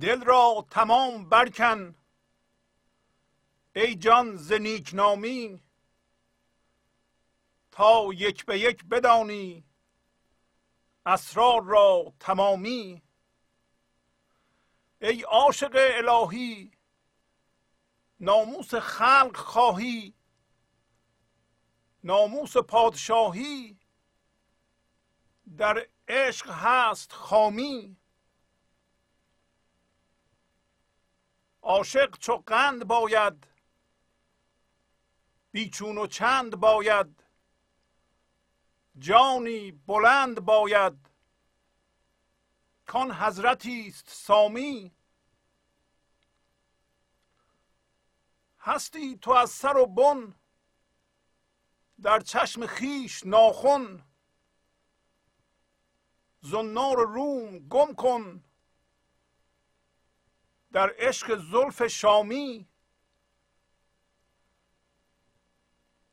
دل را تمام برکن. ای جان ز نیکنامی تا یک به یک بدانی اسرار را تمامی. ای عاشق الهی ناموس خلق خواهی. ناموس پادشاهی در عشق هست خامی. عاشق چو قند باید بیچون و چند باید جانی بلند باید. کان حضرتی است سامی هستی تو از سر و بن در چشم خیش ناخن. زنار روم گم کن در عشق زلف شامی.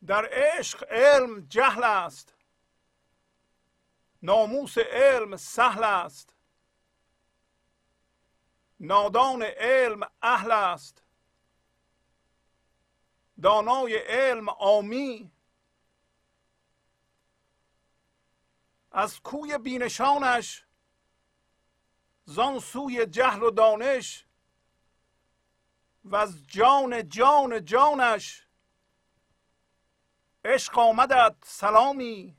در عشق علم جهل است. ناموس علم سهل است. نادان علم اهل است. دانای علم آمی از کوی بینشانش زان سوی جهل و دانش و از جان جان جانش عشق آمدد سلامی.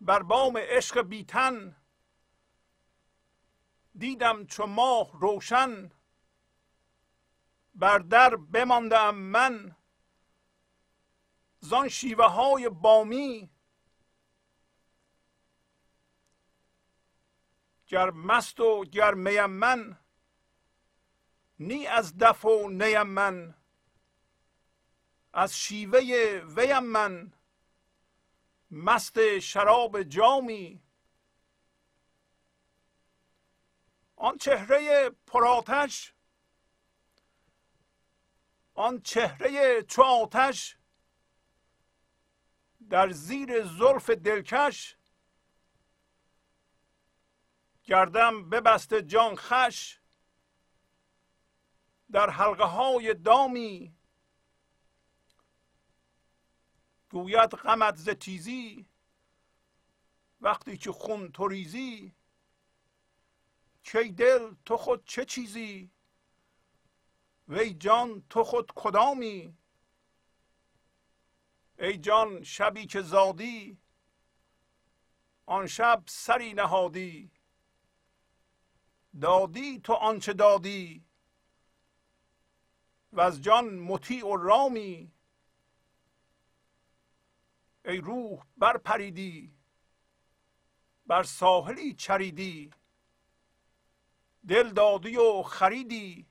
بر بام عشق بیتن دیدم چو ماه روشن. بر در بماندم من زان شیوه های بامی. گر مست و گر من نی از دف و نیم من. از شیوه ویم من. مست شراب جامی. آن چهره پراتش آن چهره چو آتش. در زیر زلف دلکش. گردم ببسته جان خش. در حلقه های دامی. گوید غمت ز تیزی وقتی که خون تو ریزی کی دل تو خود چه چیزی؟ وی جان تو خود کدامی؟ ای جان شبی که زادی آن شب سری نهادی. دادی تو آنچه دادی. و از جان مطیع و رامی. ای روح برپریدی بر ساحلی چریدی. دل دادی و خریدی.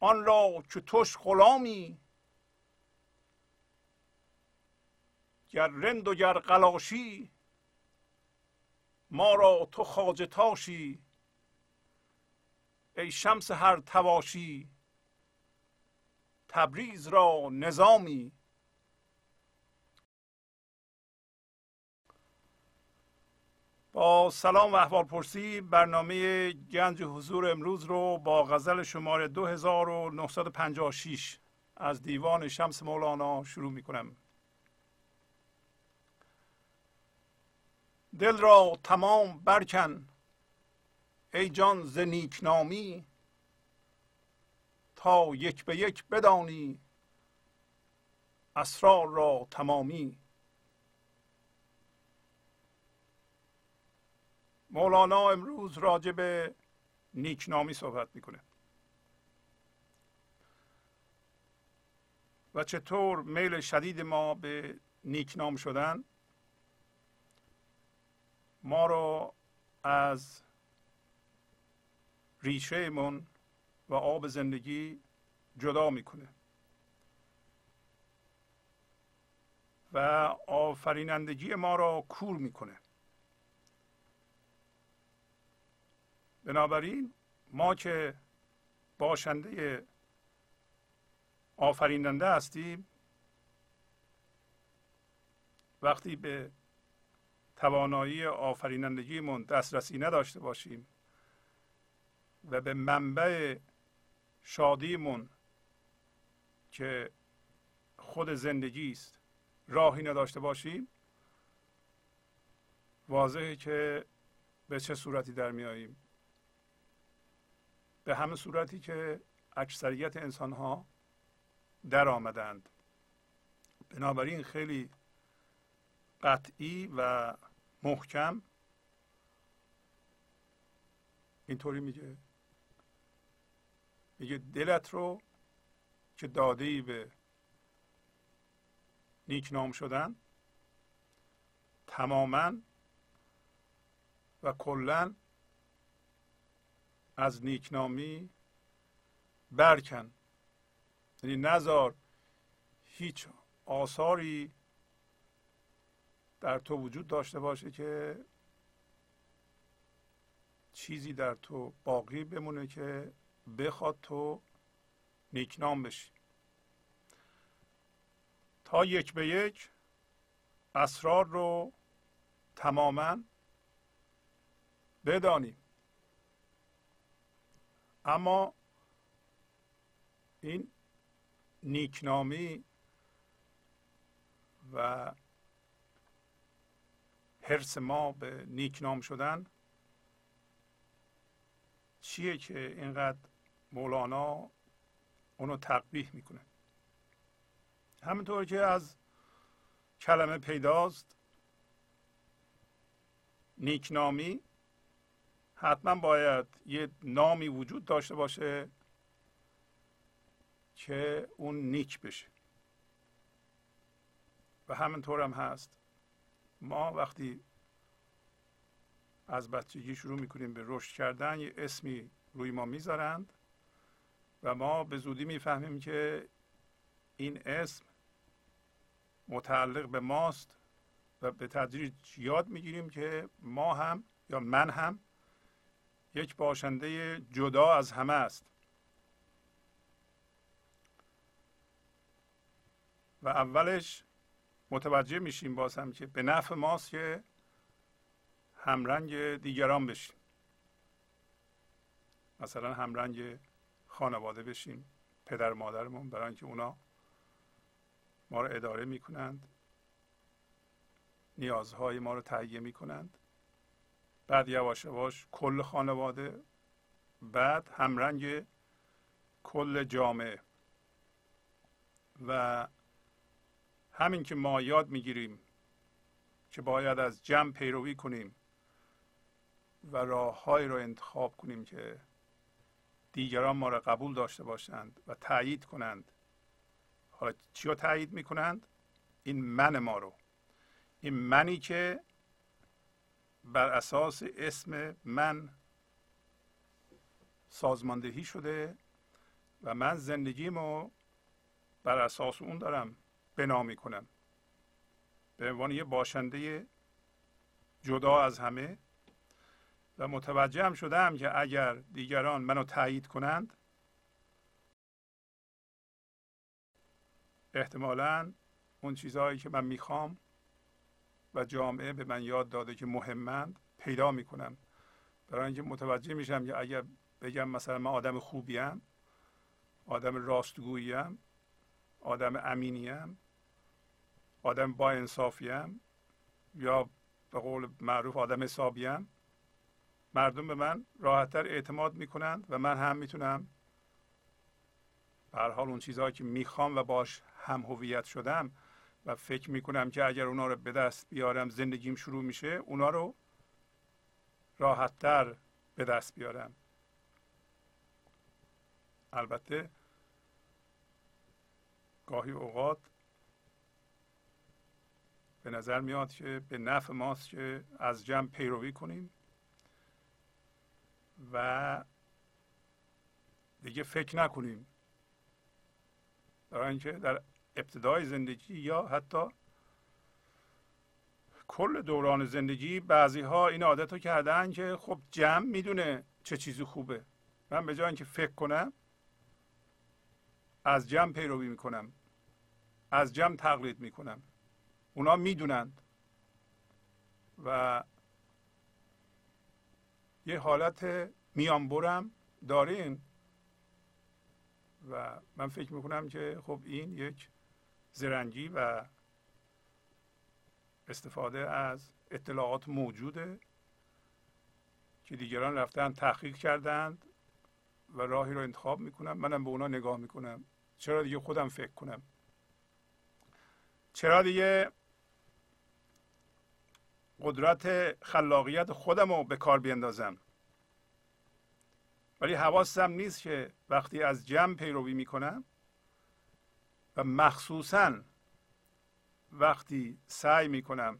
آن را که توش غلامی. گر رند و گر قلاشی ما را تو خواجه تاشی. ای شمس هر تواشی تبریز را نظامی. با سلام و احوال پرسی برنامه گنج حضور امروز رو با غزل شماره 2956 از دیوان شمس مولانا شروع می کنم دل را تمام برکن ای جان ز نیکنامی تا یک به یک بدانی اسرار را تمامی. مولانا امروز راجع به نیکنامی صحبت می‌کنه. و چطور میل شدید ما به نیکنام شدن؟ ما رو از ریشه من و آب زندگی جدا می‌کنه. و آفرینندگی ما را کور می‌کنه. بنابراین ما که باشنده آفریننده هستیم وقتی به توانایی آفرینندگیمون دسترسی نداشته باشیم و به منبع شادیمون که خود زندگی است راهی نداشته باشیم واضحه که به چه صورتی در میاییم به همه صورتی که اکثریت انسان ها در آمدند. بنابراین خیلی قطعی و محکم. اینطوری میگه. میگه دلت رو که داده ای به نیکنام شدن تماما و کلا از نیکنامی برکن. یعنی نزار هیچ آثاری در تو وجود داشته باشه که چیزی در تو باقی بمونه که بخواد تو نیکنام بشی. تا یک به یک اسرار رو تماما بدانیم. اما این نیکنامی و حرس ما به نیکنام شدن چیه که اینقدر مولانا اونو تقبیح می‌کنه. همینطور که از کلمه پیداست نیکنامی حتما باید یه نامی وجود داشته باشه که اون نیک بشه. و همینطور هم هست. ما وقتی از بچگی شروع می‌کنیم به رشد کردن یه اسمی روی ما می‌ذارند. و ما به زودی می‌فهمیم که این اسم متعلق به ماست و به تدریج یاد می‌گیریم که ما هم یا من هم یک باشنده جدا از همه است. و اولش متوجه میشیم باز هم که به نفع ماست که همرنگ دیگران بشیم. مثلا همرنگ خانواده بشیم پدر مادرمون برای اینکه اونا ما رو اداره می‌کنند نیازهای ما رو تهیه می‌کنند. بعد یواش یواش کل خانواده بعد همرنگ کل جامعه. و همین که ما یاد می‌گیریم که باید از جمع پیروی کنیم و راههایی رو انتخاب کنیم که دیگران ما را قبول داشته باشند و تایید کنند. حالا چی رو تایید می‌کنند؟ این من ما رو. این منی که بر اساس اسم من سازماندهی شده و من زندگیمو بر اساس اون دارم بنا می‌کنم. به عنوان یه باشنده جدا از همه و متوجه هم شدم که اگر دیگران منو تایید کنند احتمالا اون چیزهایی که من می‌خوام و جامعه به من یاد داده که مهمند پیدا می‌کنم. برای اینکه متوجه میشم که اگر بگم مثلا من آدم خوبیم آدم راستگوییم آدم امینیم آدم با انصافیم یا به قول معروف آدم حسابیم مردم به من راحتتر اعتماد می‌کنند و من هم می‌تونم به حال اون چیزهایی که می‌خوام و باش هم هویت شدم و فکر می‌کنم که اگر اونا رو به دست بیارم زندگیم شروع میشه اونا رو راحتتر به دست بیارم. البته گاهی اوقات به نظر میاد که به نفع ماست که از جمع پیروی کنیم. و دیگه فکر نکنیم. برای اینکه در ابتدای زندگی یا حتی کل دوران زندگی بعضی ها این عادت رو کردن که خب جمع می‌دونه چه چیزی خوبه. من به جای اینکه فکر کنم از جمع پیروی می‌کنم. از جمع تقلید می‌کنم. اونا می‌دونند. و یه حالت میانبرم دارین؟ و من فکر می‌کنم که خب این یک زرنگی و استفاده از اطلاعات موجوده که دیگران رفتن تحقیق کردند و راهی رو انتخاب می‌کنم. منم به اونا نگاه می‌کنم. چرا دیگه خودم فکر کنم؟ چرا دیگه قدرت خلاقیت خودم رو به کار بیندازم. ولی حواسم نیست که وقتی از جمع پیروی می‌کنم و مخصوصا وقتی سعی می‌کنم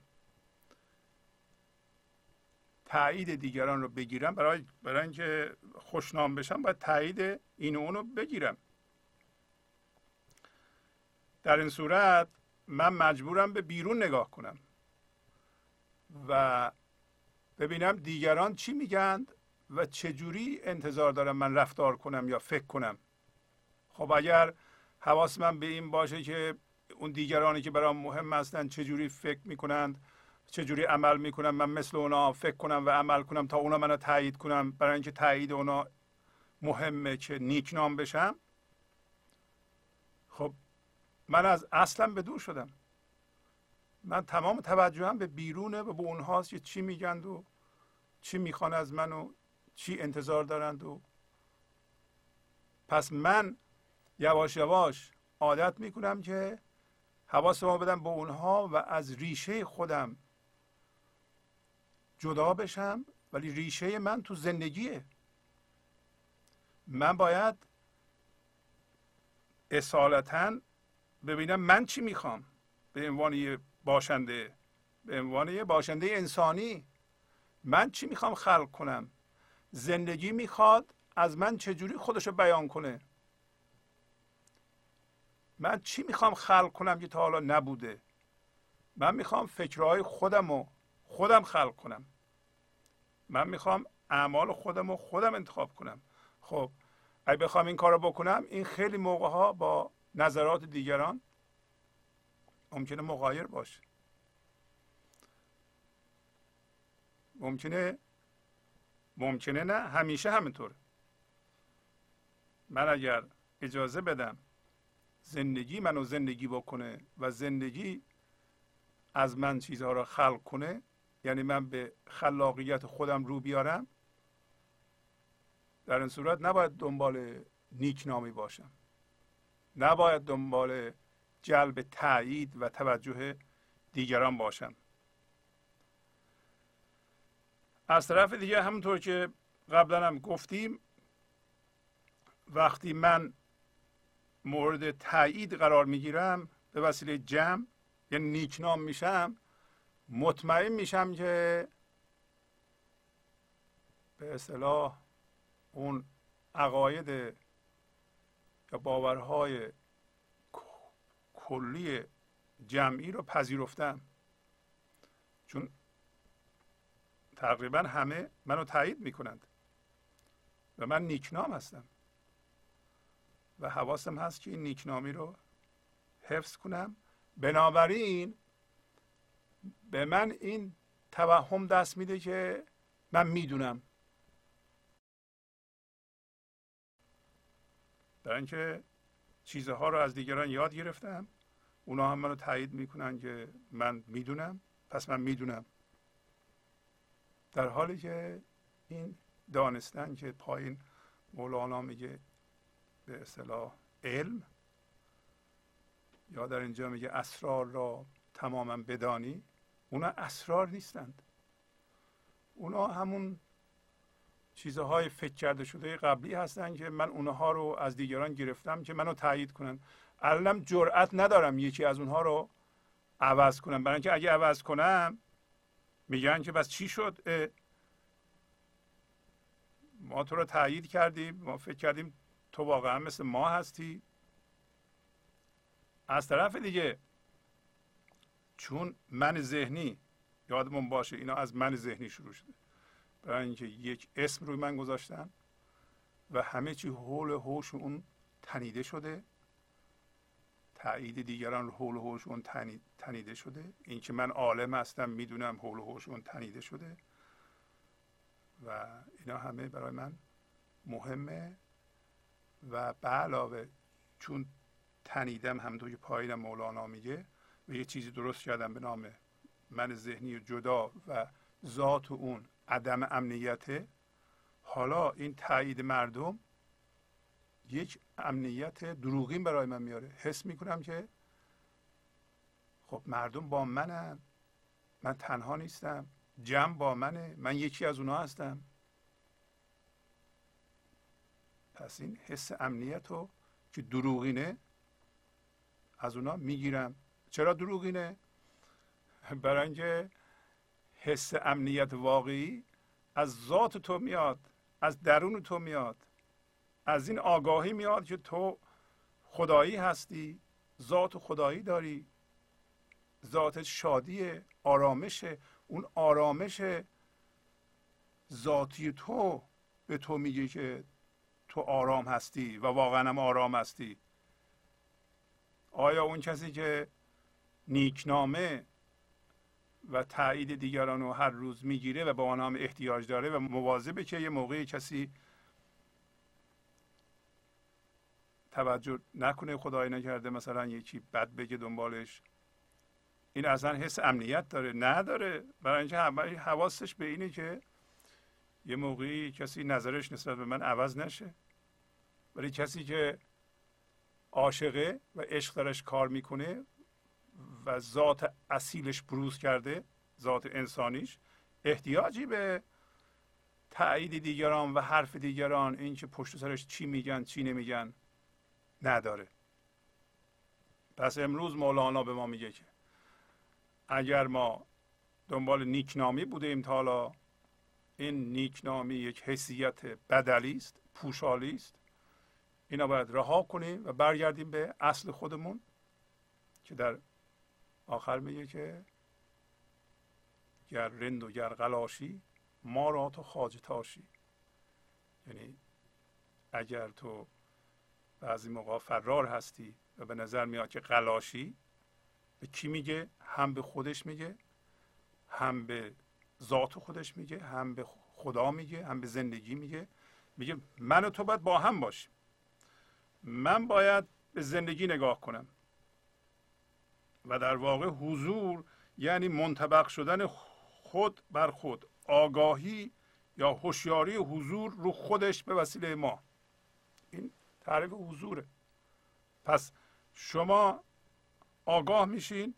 تایید دیگران رو بگیرم برای برای اینکه خوشنام بشم باید تایید این و اونو بگیرم. در این صورت من مجبورم به بیرون نگاه کنم. و ببینم دیگران چی میگند و چجوری انتظار دارم من رفتار کنم یا فکر کنم. خب اگر حواس من به این باشه که اون دیگرانی که برام مهم هستن چجوری فکر می‌کنند چجوری عمل می‌کنم من مثل اونا فکر کنم و عمل کنم تا اونا منو تایید کنم برای اینکه تایید اونا مهمه که نیکنام بشم. خب من از اصلا به دور شدم. من تمام توجهم به بیرونه و به اونهاست که چی میگند و چی می‌خوان از من و چی انتظار دارند و پس من یواش یواش عادت می‌کنم که حواس ما بدم به اونها و از ریشه خودم جدا بشم ولی ریشه من تو زندگیه. من باید اصالتا ببینم من چی می‌خوام. به عنوان یه باشنده به عنوان یه باشنده انسانی. من چی می‌خوام خلق کنم؟ زندگی می‌خواد از من چجوری خودشو بیان کنه؟ من چی می‌خوام خلق کنم که تا حالا نبوده؟ من می‌خوام فکرهای خودم رو خودم خلق کنم. من می‌خوام اعمال خودم رو خودم انتخاب کنم. خب اگه بخوام این کار رو بکنم این خیلی موقع ها با نظرات دیگران ممکنه مغایر باشه. ممکنه ممکنه نه همیشه همینطوره. من اگر اجازه بدم زندگی منو زندگی بکنه و زندگی از من چیزها را خلق کنه یعنی من به خلاقیت خودم رو بیارم در این صورت نباید دنبال نیکنامی باشم. نباید دنبال جلب تایید و توجه دیگران باشم. از طرف دیگه همونطور که قبلا هم گفتیم وقتی من مورد تایید قرار می‌گیرم به وسیله جمع یعنی نیکنام میشم مطمئن میشم که به اصطلاح اون عقاید یا باورهای کلی جمعی رو پذیرفتم. چون تقریبا همه منو تایید می‌کنند. و من نیکنام هستم. و حواسم هست که این نیکنامی رو حفظ کنم. بنابراین به من این توهم دست میده که من می‌دونم. برای اینکه چیزها رو از دیگران یاد گرفتم. اونا هم منو تایید می‌کنن که من می‌دونم. پس من می‌دونم. در حالی که این دانستن که پایین مولانا میگه به اصطلاح علم یا در اینجا میگه اسرار را تماما بدانی اونا اسرار نیستند. اونا همون چیزهای فکر کرده شده قبلی هستند که من اونها رو از دیگران گرفتم که منو تایید کنن. الانم جرأت ندارم یکی از اونها رو عوض کنم. برای اینکه اگه عوض کنم میگن که بس چی شد؟ ما تو رو تایید کردیم ما فکر کردیم تو واقعا مثل ما هستی. از طرف دیگه چون من ذهنی یادمون باشه اینا از من ذهنی شروع شده. برای اینکه یک اسم روی من گذاشتن و همه چی حول هوش اون تنیده شده. تایید دیگران حول و حوش اون تنیده شده. اینکه من عالم هستم می‌دونم حول و حوش اون تنیده شده. و اینا همه برای من مهمه. و به علاوه چون تنیدم هم که پایینم مولانا میگه و یه چیزی درست کردم به نام من ذهنی جدا و ذات اون عدم امنیته. حالا این تایید مردم یک امنیت دروغین برای من میاره. حس می‌کنم که خب مردم با منن. من تنها نیستم. جمع با منه. من یکی از اونها هستم. پس این حس امنیت رو که دروغینه از اونا می‌گیرم. چرا دروغینه؟ برای اینکه حس امنیت واقعی از ذات تو میاد از درون تو میاد. از این آگاهی میاد که تو خدایی هستی ذات خدایی داری. ذات شادی آرامش اون آرامش ذاتی تو به تو میگه که تو آرام هستی و واقعا هم آرام هستی. آیا اون کسی که نیکنامه و تایید دیگران رو هر روز می‌گیره و به آنها هم احتیاج داره و مواظبه که یه موقعی کسی توجه نکنه خدای نکرده مثلا یکی بد بگه دنبالش. این اصلا حس امنیت داره نداره. برای اینکه حواسش به اینه که یه موقعی کسی نظرش نسبت به من عوض نشه. ولی کسی که عاشقه و عشق درش کار می‌کنه و ذات اصیلش بروز کرده ذات انسانیش احتیاجی به تایید دیگران و حرف دیگران اینکه پشت سرش چی میگن چی نمیگن نداره. پس امروز مولانا به ما میگه که اگر ما دنبال نیکنامی بودیم تا حالا این نیکنامی یک حسیت بدلی است پوشالی است. اینا باید رها کنیم و برگردیم به اصل خودمون که در آخر میگه که گر رند و گر غلاشی ما را تو خاجتاشی یعنی اگر تو بعضی موقع فرار هستی و به نظر میاد که غلاشی به کی میگه؟ هم به خودش میگه هم به ذات خودش میگه هم به خدا میگه هم به زندگی میگه. میگه من و تو باید با هم باشیم. من باید به زندگی نگاه کنم. و در واقع حضور یعنی منطبق شدن خود بر خود آگاهی یا هوشیاری حضور رو خودش به وسیله ما. این تعریف حضوره. پس شما آگاه میشین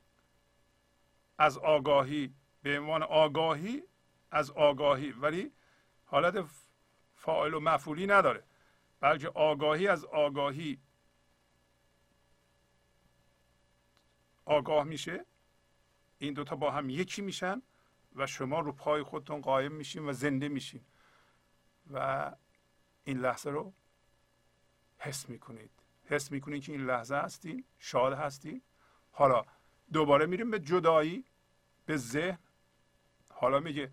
از آگاهی به عنوان آگاهی از آگاهی. ولی حالت فاعل و مفعولی نداره بلکه آگاهی از آگاهی. آگاه میشه. این دوتا با هم یکی میشن و شما رو پای خودتون قایم میشین و زنده میشین. و این لحظه رو حس می‌کنید. حس می‌کنید که این لحظه هستین شاد هستین. حالا دوباره میریم به جدایی به ذهن. حالا میگه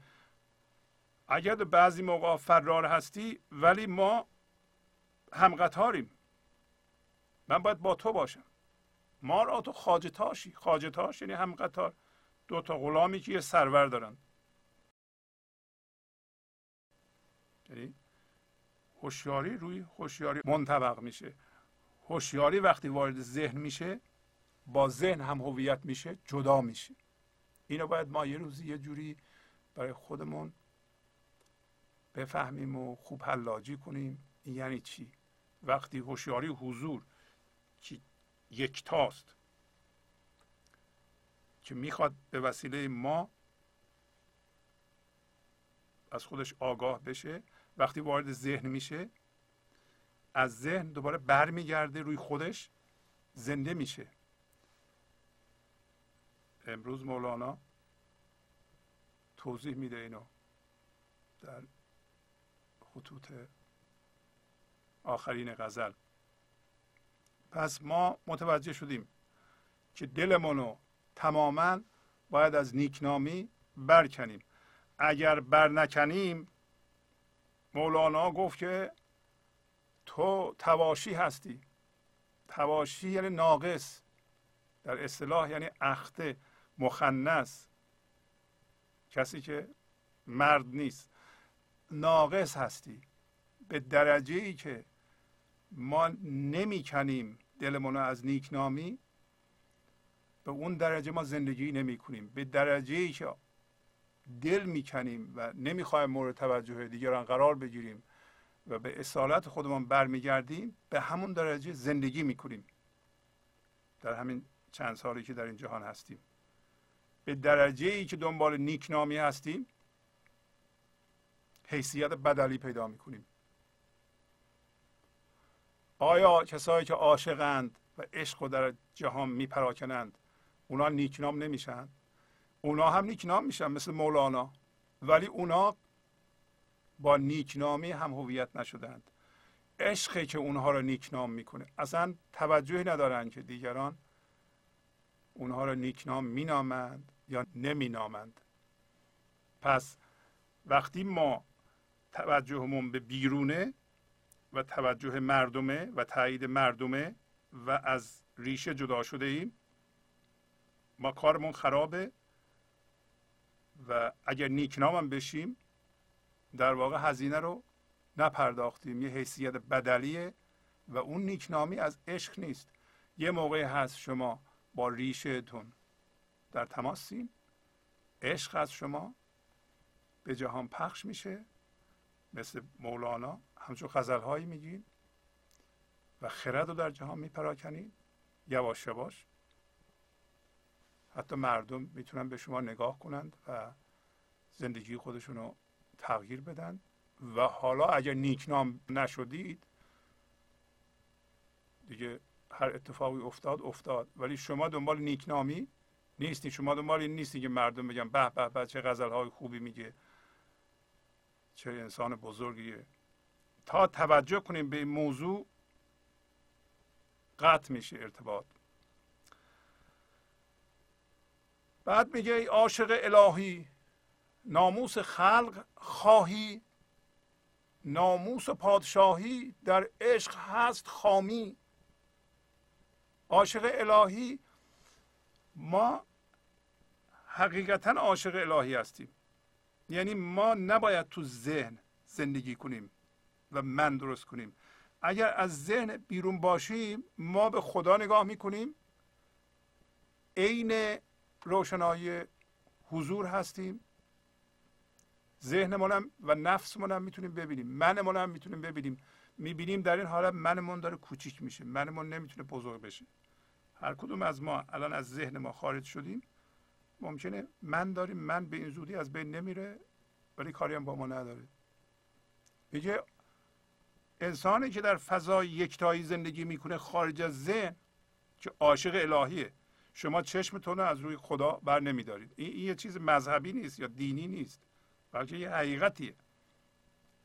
اگر بعضی موقع فرار هستی ولی ما هم قطاریم من باید با تو باشم. ما را تو خاجتاشی خاجتاش یعنی هم قطار. دو تا غلامی که یه سرور دارن. یعنی هوشیاری روی هوشیاری منطبق میشه. هوشیاری وقتی وارد ذهن میشه با ذهن هم هویت میشه جدا میشه. اینو باید ما یه روزی یه جوری برای خودمون بفهمیم و خوب حلاجی کنیم. این یعنی چی؟ وقتی هوشیاری حضور که یکتاست. که می‌خواد به وسیله ما از خودش آگاه بشه وقتی وارد ذهن میشه از ذهن دوباره برمیگرده روی خودش زنده میشه. امروز مولانا توضیح میده اینو در خطوط آخرین غزل. پس ما متوجه شدیم که دلمونو تماما باید از نیکنامی برکنیم. اگر بر نکنیم مولانا گفت که تو تواشی هستی. تواشی یعنی ناقص. در اصطلاح یعنی اخته مخنس کسی که مرد نیست. ناقص هستی. به درجه ای که ما نمی‌کنیم دلمون رو از نیکنامی. به اون درجه ما زندگی نمی کنیم به درجه ای که دل می‌کنیم و نمی‌خوایم مورد توجه دیگران قرار بگیریم و به اصالت خودمان برمیگردیم به همون درجه زندگی می‌کنیم. در همین چند سالی که در این جهان هستیم. به درجه ای که دنبال نیکنامی هستیم حیثیت بدلی پیدا می‌کنیم. آیا کسایی که عاشقند و عشق رو در جهان میپراکنند اونا نیکنام نمیشن؟ اونا هم نیکنام میشن مثل مولانا. ولی اونا با نیکنامی هم هویت نشدند. عشقی که اونها رو نیکنام می‌کنه. اصلا توجهی ندارن که دیگران اونها رو نیکنام مینامند یا نمینامند. پس وقتی ما توجهمون به بیرونه و توجه مردمه و تایید مردمه و از ریشه جدا شده ایم ما کارمون خرابه و اگر نیکنام هم بشیم در واقع هزینه رو نپرداختیم. یه حیثیت بدلیه و اون نیکنامی از عشق نیست. یه موقع هست شما با ریشهتون در تماسین عشق از شما به جهان پخش میشه. مثل مولانا همچون غزل هایی میگین و خرد رو در جهان میپراکنید یواش یواش. حتی مردم می‌تونن به شما نگاه کنند و زندگی خودشون رو تغییر بدن. و حالا اگر نیکنام نشدید دیگه هر اتفاقی افتاد افتاد. ولی شما دنبال نیکنامی نیستی شما دنبال این نیستی که مردم بگن به به به چه غزل های خوبی میگه. چه انسان بزرگیه. تا توجه کنیم به این موضوع قطع میشه ارتباط. بعد میگه ای عاشق الهی ناموس خلق خواهی ناموس پادشاهی در عشق هست خامی. عاشق الهی ما حقیقتا عاشق الهی هستیم. یعنی ما نباید تو ذهن زندگی کنیم و من درست کنیم. اگر از ذهن بیرون باشیم ما به خدا نگاه می‌کنیم. عین روشنایی حضور هستیم. ذهنمون هم و نفسمون هم می‌تونیم ببینیم. منمون هم می‌تونیم ببینیم. می‌بینیم در این حالت منمون داره کوچیک میشه. منمون نمی‌تونه بزرگ بشه. هر کدوم از ما الان از ذهن ما خارج شدیم. ممکنه من داریم من به این زودی از بین نمیره ولی کاری هم با ما نداره. میگه انسانی که در فضای یکتایی زندگی می‌کنه خارج از ذهن که عاشق الهیه. شما چشمتون از روی خدا بر نمیدارید. این یه چیز مذهبی نیست یا دینی نیست بلکه یه حقیقتیه.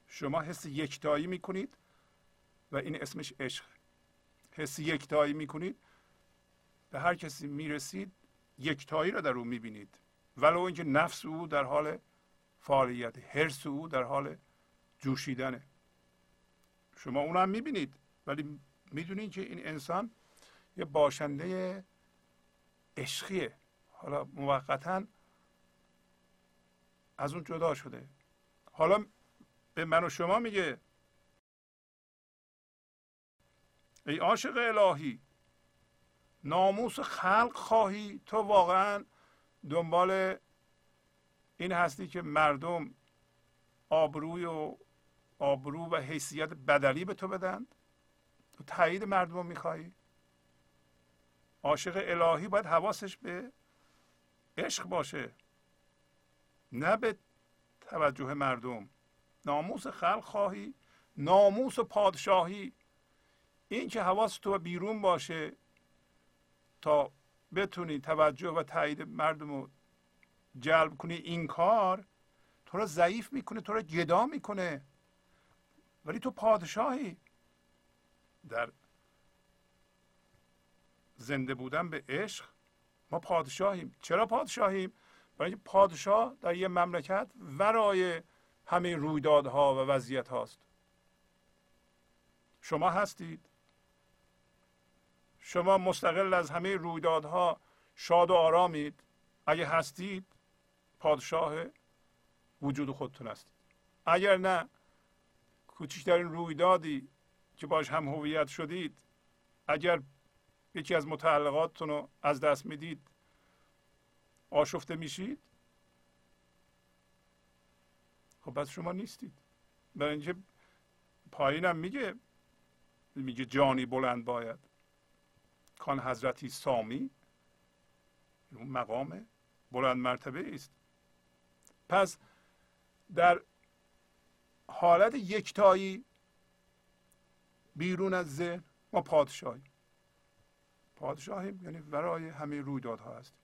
شما حس یکتایی می‌کنید و این اسمش عشق. حس یکتایی می‌کنید به هر کسی می‌رسید یکتایی را در او می‌بینید. ولو اینکه نفس او در حال فعالیت حرس او در حال جوشیدنه. شما اون هم می‌بینید. ولی می‌دونید که این انسان یه باشنده عشقیه. حالا موقتا از اون جدا شده. حالا به من و شما میگه ای عاشق الهی ناموس خلق خواهی تو واقعا دنبال این هستی که مردم آبروی و آبرو و حیثیت بدلی به تو بدن؟ تو تایید مردم میخوایی عاشق الهی باید حواسش به عشق باشه نه به توجه مردم. ناموس خلق خواهی ناموس پادشاهی. این که حواس تو بیرون باشه تا بتونی توجه و تایید مردم رو جلب کنی این کار تو رو ضعیف می‌کنه تو رو گدا می‌کنه. ولی تو پادشاهی. در زنده بودن به عشق ما پادشاهیم. چرا پادشاهیم؟ برای پادشاه در یه مملکت ورای همه رویدادها و وضعیت هاست شما هستید. شما مستقل از همه رویدادها شاد و آرامید. اگه هستید پادشاه وجود خودتون هستید اگر نه کوچکترین رویدادی که باش هم هویت شدید اگر یکی از متعلقاتتون رو از دست می‌دید آشفته میشید خب پس شما نیستید. برای اینکه پایینم میگه میگه جانی بلند باید. کان حضرتی سامی اون مقام بلند مرتبه است پس در حالت یکتایی بیرون از ذهن ما پادشاهیم. پادشاهیم یعنی ورای همه رویدادها هستیم.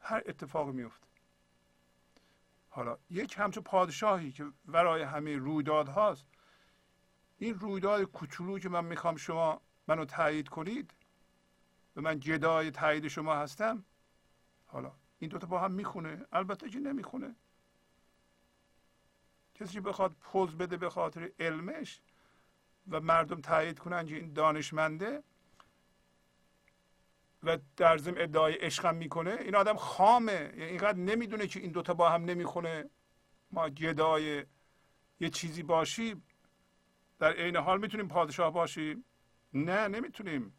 هر اتفاقی میفته حالا یک همچون پادشاهی که ورای همه رویداد هاست این رویداد کوچولو که من می‌خوام شما منو تایید کنید؟ و من جدای تایید شما هستم؟ حالا این دوتا با هم می‌خونه؟ البته که نمی‌خونه. کسی که بخواد پوز بده به خاطر علمش و مردم تایید کنن که این دانشمنده و در ضمن ادعای عشقم می‌کنه این آدم خامه. یعنی اینقدر نمی‌دونه که این دوتا با هم نمی‌خونه. ما گدای یه چیزی باشیم در عین حال می‌تونیم پادشاه باشیم. نه نمی‌تونیم.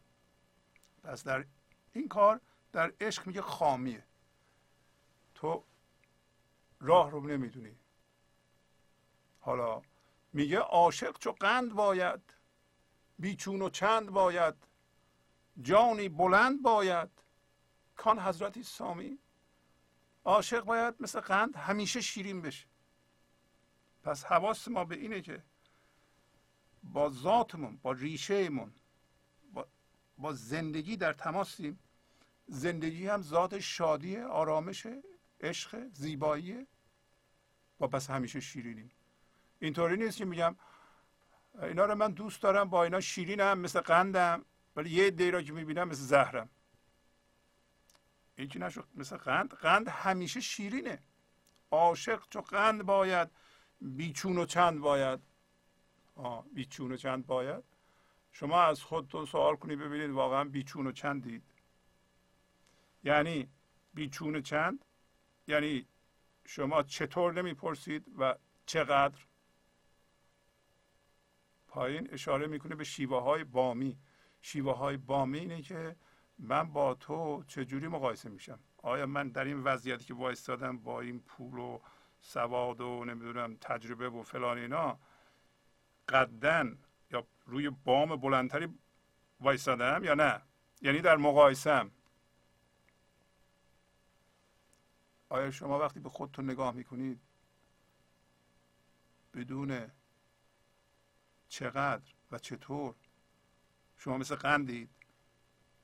پس در این کار در عشق میگه خامیه. تو راه رو نمی‌دونی. حالا میگه عاشق چو قند باید بیچون و چند باید جانی بلند باید. کان حضرتی سامی عاشق باید مثل قند همیشه شیرین بشه. پس حواس ما به اینه که با ذاتمون با ریشهمون با, زندگی در تماسیم. زندگی هم ذات شادی آرامش عشق زیبایی. با پس همیشه شیرینیم. اینطوری نیست که میگم اینا رو من دوست دارم با اینا شیرینم مثل قندم ولی یه دی را که می‌بینم مثل زهرم. این که نشد. مثل قند. قند همیشه شیرینه. عاشق چو قند باید بیچون و چند باید. آه بیچون و چند باید. شما از خودتون سوال کنید ببینید واقعا بیچون و چندید. یعنی بیچون و چند؟ یعنی شما چطور نمی‌پرسید و چقدر؟ پایین اشاره می‌کنه به شیوه های بامی. شیوه های بامی اینه که من با تو چجوری مقایسه میشم؟ آیا من در این وضعیتی که وایستادم با این پول و سواد و نمی‌دونم تجربه و فلان اینا قدن یا روی بام بلندتری وایستادم یا نه؟ یعنی در مقایسم. آیا شما وقتی به خودتون نگاه می‌کنید بدون چقدر و چطور شما مثل قندید؟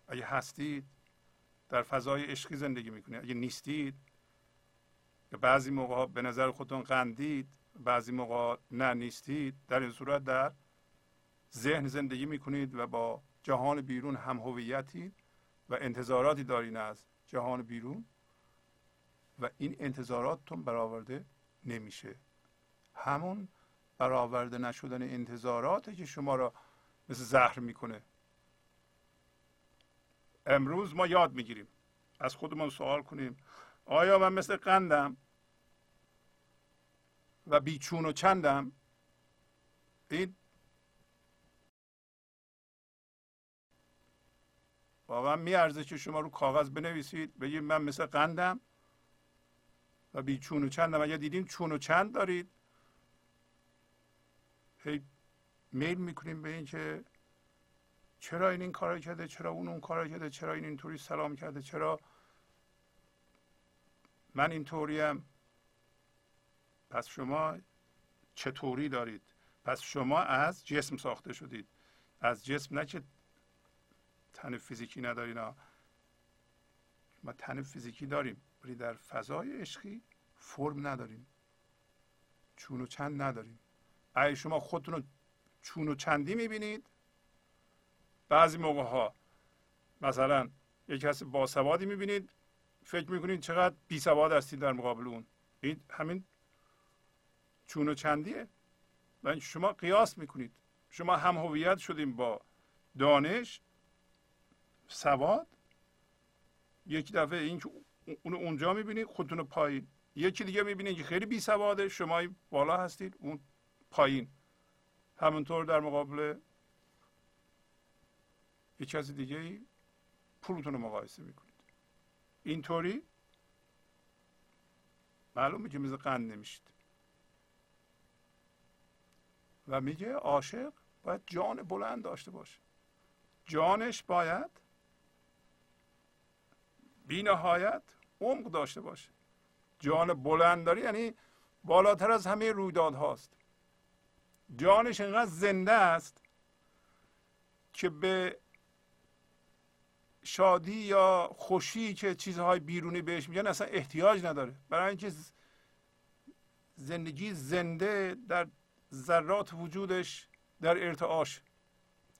اگه هستید در فضای عشقی زندگی می‌کنید. اگه نیستید یا بعضی موقع به نظر خودتون قندید بعضی موقع نه نیستید در این صورت در ذهن زندگی می‌کنید و با جهان بیرون هم هویتید و انتظاراتی دارین از جهان بیرون و این انتظاراتتون برآورده نمیشه. همون برآورده نشدن انتظاراته که شما را مثل زهر می‌کنه. امروز ما یاد می‌گیریم. از خودمون سوال کنیم. آیا من مثل قندم و بیچون و چندم؟ این واقعا میارزه که شما رو کاغذ بنویسید بگید من مثل قندم و بیچون و چندم. اگر دیدیم چون و چند دارید هی میل می‌کنیم به این که چرا این این کار کرده چرا اون اون کار کرده چرا این اینطوری سلام کرده چرا من اینطوریم پس شما چطوری دارید؟ پس شما از جسم ساخته شدید. از جسم نه که تن فیزیکی ندارین ما تن فیزیکی داریم ولی در فضای عشقی فرم نداریم. چون و چند نداریم. اگه شما خودتون رو چون و چندی می‌بینید بعضی موقع ها مثلا یک کسی باسوادی می‌بینید فکر می‌کنید چقدر بی سواد هستید در مقابل اون. این همین چون و چندیه. و شما قیاس می‌کنید. شما هم هویت شدیم با دانش سواد. یک دفعه این که اون اونجا می‌بینید خودتون پایین. یکی دیگه می‌بینید که خیلی بی سواده شما بالا هستید اون پایین. همونطور در مقابل یه کسی دیگه پولتون رو مقایسه می‌کنید. اینطوری معلومه که مثل قند نمیشید. و میگه عاشق باید جان بلند داشته باشه. جانش باید بی نهایت عمق داشته باشه. جان بلند داری یعنی بالاتر از همه رویداد هاست. جانش انقدر زنده است که به شادی یا خوشی که چیزهای بیرونی بهش میگن اصلا احتیاج نداره. برای اینکه زندگی زنده در ذرات وجودش در ارتعاش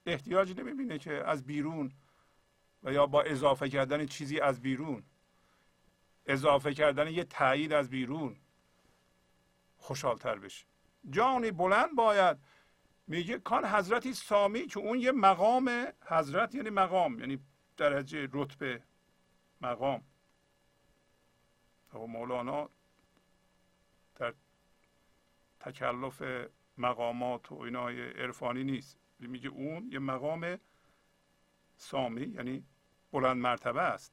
احتیاج نمی‌بینه که از بیرون و یا با اضافه کردن چیزی از بیرون. اضافه کردن یه تایید از بیرون. خوشحالتر بشه جانی بلند باید. میگه کان حضرتی سامی که اون یه مقام حضرت یعنی مقام یعنی درجه رتبه مقام. مولانا در تکلف مقامات و اینای عرفانی نیست. میگه اون یه مقام سامی یعنی بلند مرتبه است.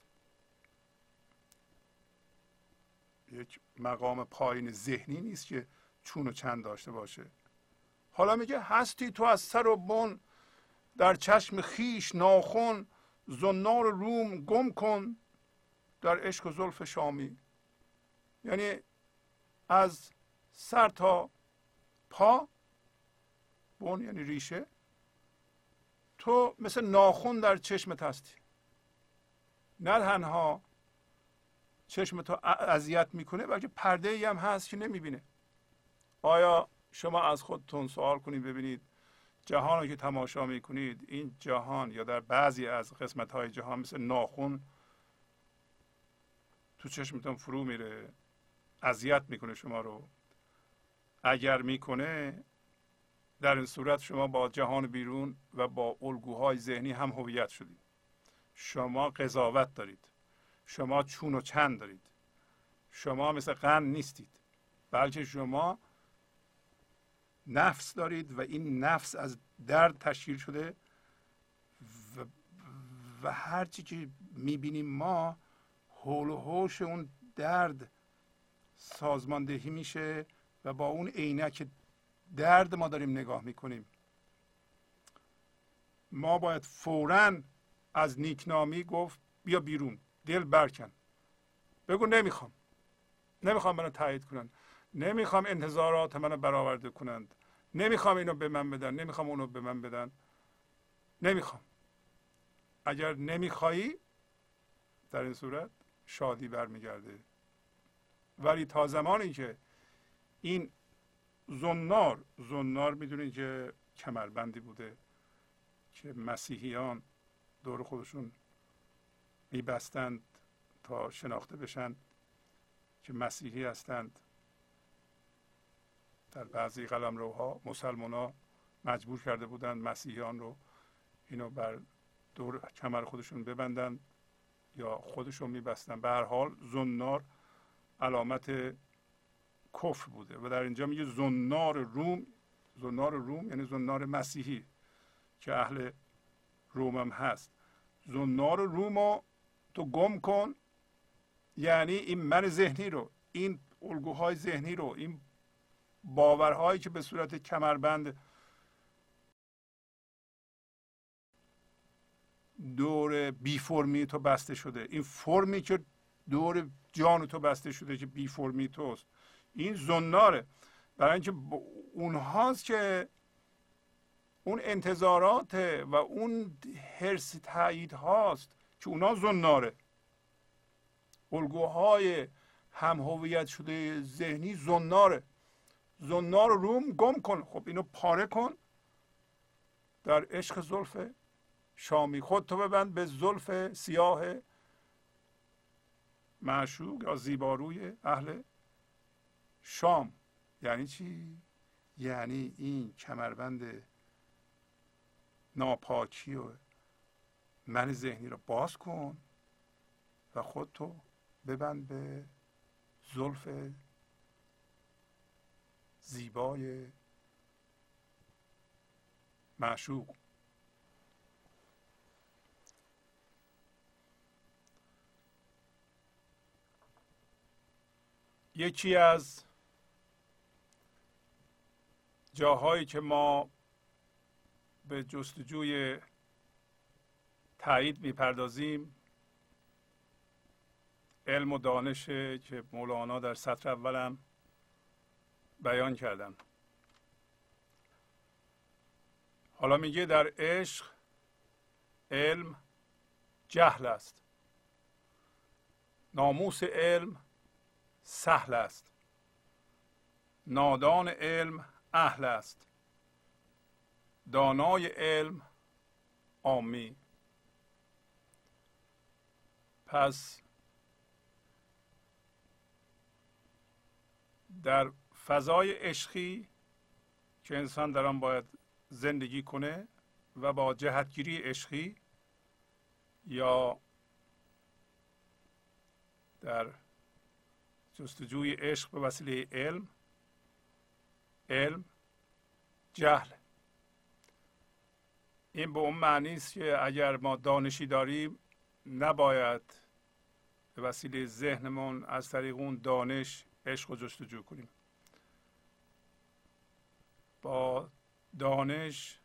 یک مقام پایین ذهنی نیست که چون و چند داشته باشه. حالا میگه هستی تو از سر و بن در چشم خیش ناخون زنار روم گم کن در عشق و زلف شامی. یعنی از سر تا پا بون یعنی ریشه تو مثل ناخون در چشمت هستی. نه تنها چشم تو اذیت می‌کنه بلکه پرده ای هم هست که نمی‌بینه. آیا شما از خودتون سوال کنید ببینید جهان رو که تماشا می‌کنید این جهان یا در بعضی از قسمت های جهان مثل ناخون تو چشمتون فرو میره اذیت می‌کنه شما رو. اگر می‌کنه در این صورت شما با جهان بیرون و با الگوهای ذهنی هم هویت شدید. شما قضاوت دارید. شما چون و چند دارید. شما مثل قند نیستید. بلکه شما نفس دارید و این نفس از درد تشکیل شده و, و هرچی که می‌بینیم ما حول و حوش اون درد سازماندهی میشه و با اون عینک درد ما داریم نگاه می‌کنیم. ما باید فورا از نیکنامی گفت بیا بیرون دل برکن. بگو نمی‌خوام. نمی‌خوام منو تایید کنن. نمی‌خوام انتظارات منو برآورده کنند. نمی‌خوام اینو به من بدن. نمی‌خوام اونو به من بدن. نمی‌خوام. اگر نمیخوایی در این صورت شادی برمیگرده. ولی تا زمانی که این زنار زنار می‌دونید که کمربندی بوده که مسیحیان دور خودشون میبستند تا شناخته بشن که مسیحی هستند. در بعضی قلمروها مسلمان ها مجبور کرده بودند مسیحیان رو اینو بر دور کمر خودشون ببندن یا خودشون میبستن. به هر حال زنار علامت کفر بوده و در اینجا میگه زنار روم زنار روم یعنی زنار مسیحی که اهل روم هم هست. زنار روم رو تو گم کن. یعنی این من ذهنی رو این الگوهای ذهنی رو این باورهایی که به صورت کمربند دور بی فرمی تو بسته شده. این فرمی که دور جان تو بسته شده که بی فرمی توست. این زناره. برای اینکه اونهاست که اون انتظارات و اون حرس تایید هاست که اونا زناره. الگوهای هم هویت شده ذهنی زناره. زنار روم گم کن. خب اینو پاره کن. در عشق زلف شامی خود تو ببند به زلف سیاه معشوق یا زیباروی اهل شام. یعنی چی؟ یعنی این کمربند ناپاکی و من ذهنی رو باز کن و خودتو ببند به زلف زیبای معشوق. یکی از جاهایی که ما به جستجوی تایید می‌پردازیم. علم و دانش که مولانا در سطر اولم بیان کردم حالا میگه در عشق علم جهل است. ناموس علم سهل است. نادان علم اهل است. دانای علم. آمی پس در فضای عشقی که انسان در آن باید زندگی کنه و با جهتگیری عشقی یا در جستجوی عشق به وسیله علم علم جهل. این به اون معنی است که اگر ما دانشی داریم نباید به وسیله ذهنمون از طریق اون دانش عشق رو جستجو کنیم. با دانش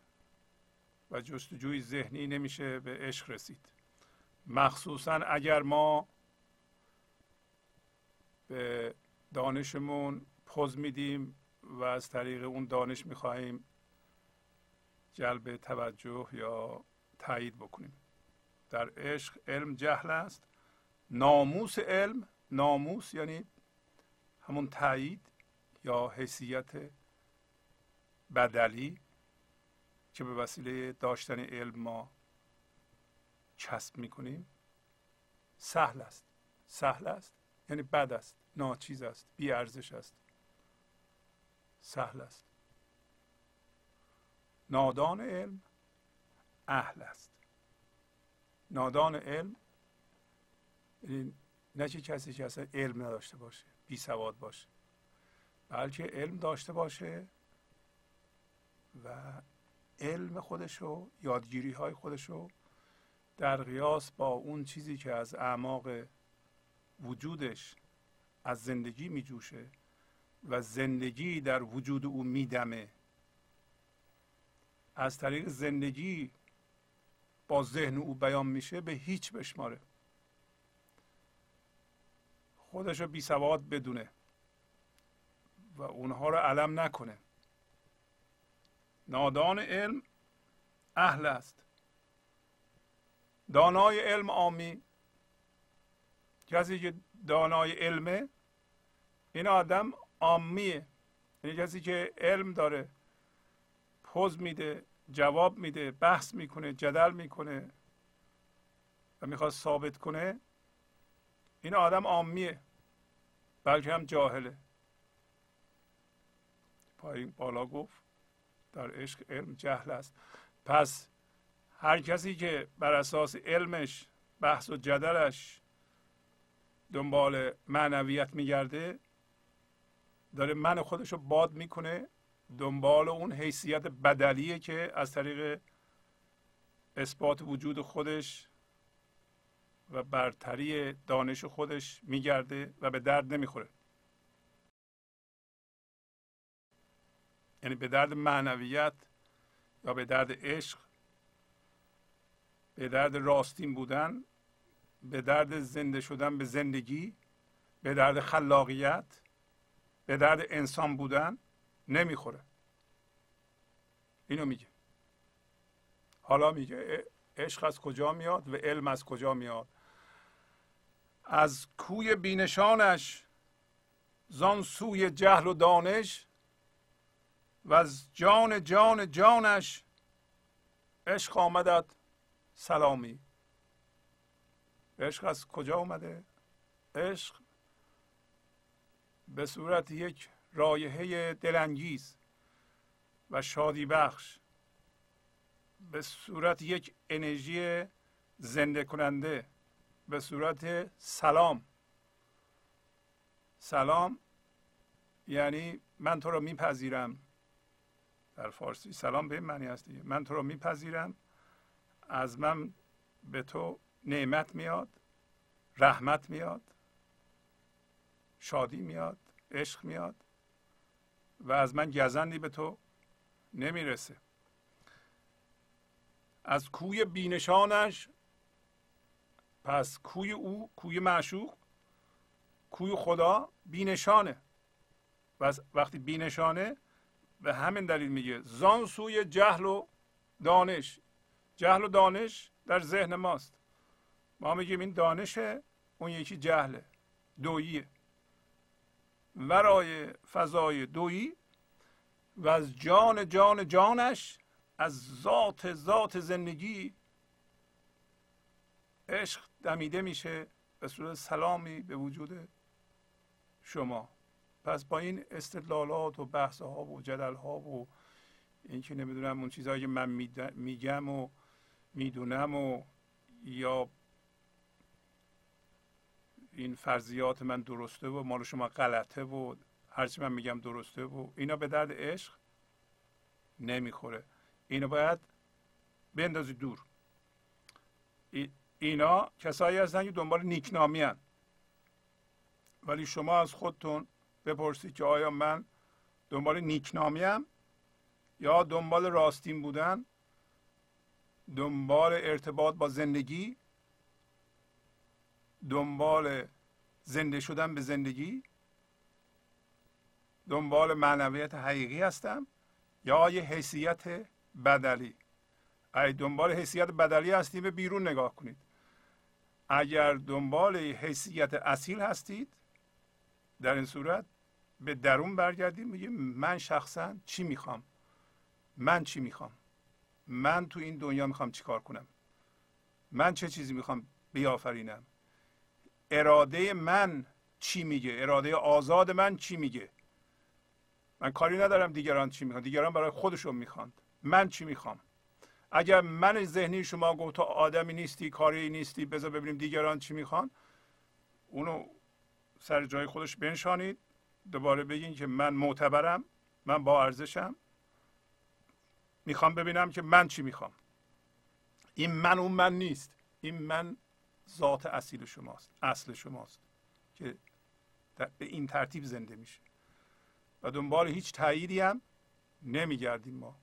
و جستجوی ذهنی نمیشه به عشق رسید. مخصوصا اگر ما به دانشمون پوز میدیم و از طریق اون دانش می‌خواهیم جلب توجه یا تایید بکنیم. در عشق علم جهل است. ناموس علم ناموس یعنی همون تایید یا حیثیت بدلی که به وسیله داشتن علم ما کسب می‌کنیم. سهل است. سهل است. یعنی بد است. ناچیز است. بی ارزش است. سهل است. نادان علم اهل است. نادان علم یعنی نه چه کسی که اصلا علم نداشته باشه بی سواد باشه بلکه علم داشته باشه و علم خودشو یادگیری های خودشو در قیاس با اون چیزی که از اعماق وجودش از زندگی میجوشه و زندگی در وجود او میدمه. از طریق زندگی با ذهن او بیان میشه به هیچ بشماره. خودش رو بی سواد بدونه و اونها رو علم نکنه. نادان علم اهل است. دانای علم آمی کسی که دانای علمه این آدم آمیه یعنی کسی که علم داره. پوز میده جواب میده بحث می‌کنه جدل می‌کنه و می‌خواد ثابت کنه. این آدم آمیه بلکه هم جاهله. پایین بالا گفت در عشق علم جهل است. پس هر کسی که بر اساس علمش بحث و جدلش دنبال معنویت میگرده داره من خودش رو باد می‌کنه. دنبال اون حیثیت بدلیه که از طریق اثبات وجود خودش و برتری دانش خودش میگرده و به درد نمی‌خوره. یعنی به درد معنویت یا به درد عشق به درد راستین بودن به درد زنده شدن به زندگی به درد خلاقیت به درد انسان بودن نمی‌خوره. اینو میگه. حالا میگه عشق از کجا میاد و علم از کجا میاد. از کوی بینشانش زان سوی جهل و دانش و از جان جان جانش عشق آمدد سلامی. عشق از کجا آمده عشق به صورت یک رایحه دلانگیز و شادی بخش به صورت یک انرژی زنده کننده به صورت سلام. سلام یعنی من تو رو میپذیرم. در فارسی سلام به این معنی هست دیگه. من تو رو میپذیرم. از من به تو نعمت میاد رحمت میاد شادی میاد عشق میاد. و از من گزندی به تو نمی‌رسه. از کوی بینشانش پس کوی او کوی معشوق کوی خدا بینشانه. و وقتی بینشانه به همین دلیل میگه زان سوی جهل و دانش. جهل و دانش در ذهن ماست. ما میگیم این دانشه اون یکی جهله دوییه. ورای فضای دویی و از جان جان جانش از ذات ذات زندگی عشق دمیده میشه به صورت سلامی به وجود شما. پس با این استدلالات و بحث ها و جدل ها و اینکه نمی‌دونم اون چیزهایی که من میگم و می‌دونم و یا این فرضیات من درسته و مال شما غلطه و هرچی من میگم درسته و اینا به درد عشق نمی‌خوره. اینو باید بندازی دور. اینا کسایی هستن که دنبال نیکنامی هن. ولی شما از خودتون بپرسید که آیا من دنبال نیکنامی هم یا دنبال راستین بودن؟ دنبال ارتباط با زندگی؟ دنبال زنده شدن به زندگی دنبال معنویت حقیقی هستم یا یه حیثیت بدلی؟ اگه دنبال حیثیت بدلی هستید به بیرون نگاه کنید. اگر دنبال حیثیت اصیل هستید در این صورت به درون برگردید میگه من شخصا چی می‌خوام؟ من چی می‌خوام؟ من تو این دنیا می‌خوام چیکار کنم؟ من چه چیزی می‌خوام بیافرینم؟ اراده من چی میگه؟ اراده آزاد من چی میگه؟ من کاری ندارم دیگران چی می‌خوان. دیگران برای خودشون می‌خوان. من چی می‌خوام؟ اگر من ذهنی شما گفت تو آدمی نیستی کاری نیستی بذار ببینیم دیگران چی می‌خوان. اونو سر جای خودش بنشانید. دوباره بگین که من معتبرم من با ارزشم. می‌خوام ببینم که من چی می‌خوام. این من اون من نیست. این من ذات اصیل شماست اصل شماست که به این ترتیب زنده میشه. و دنبال هیچ تأییدی هم نمیگردیم ما.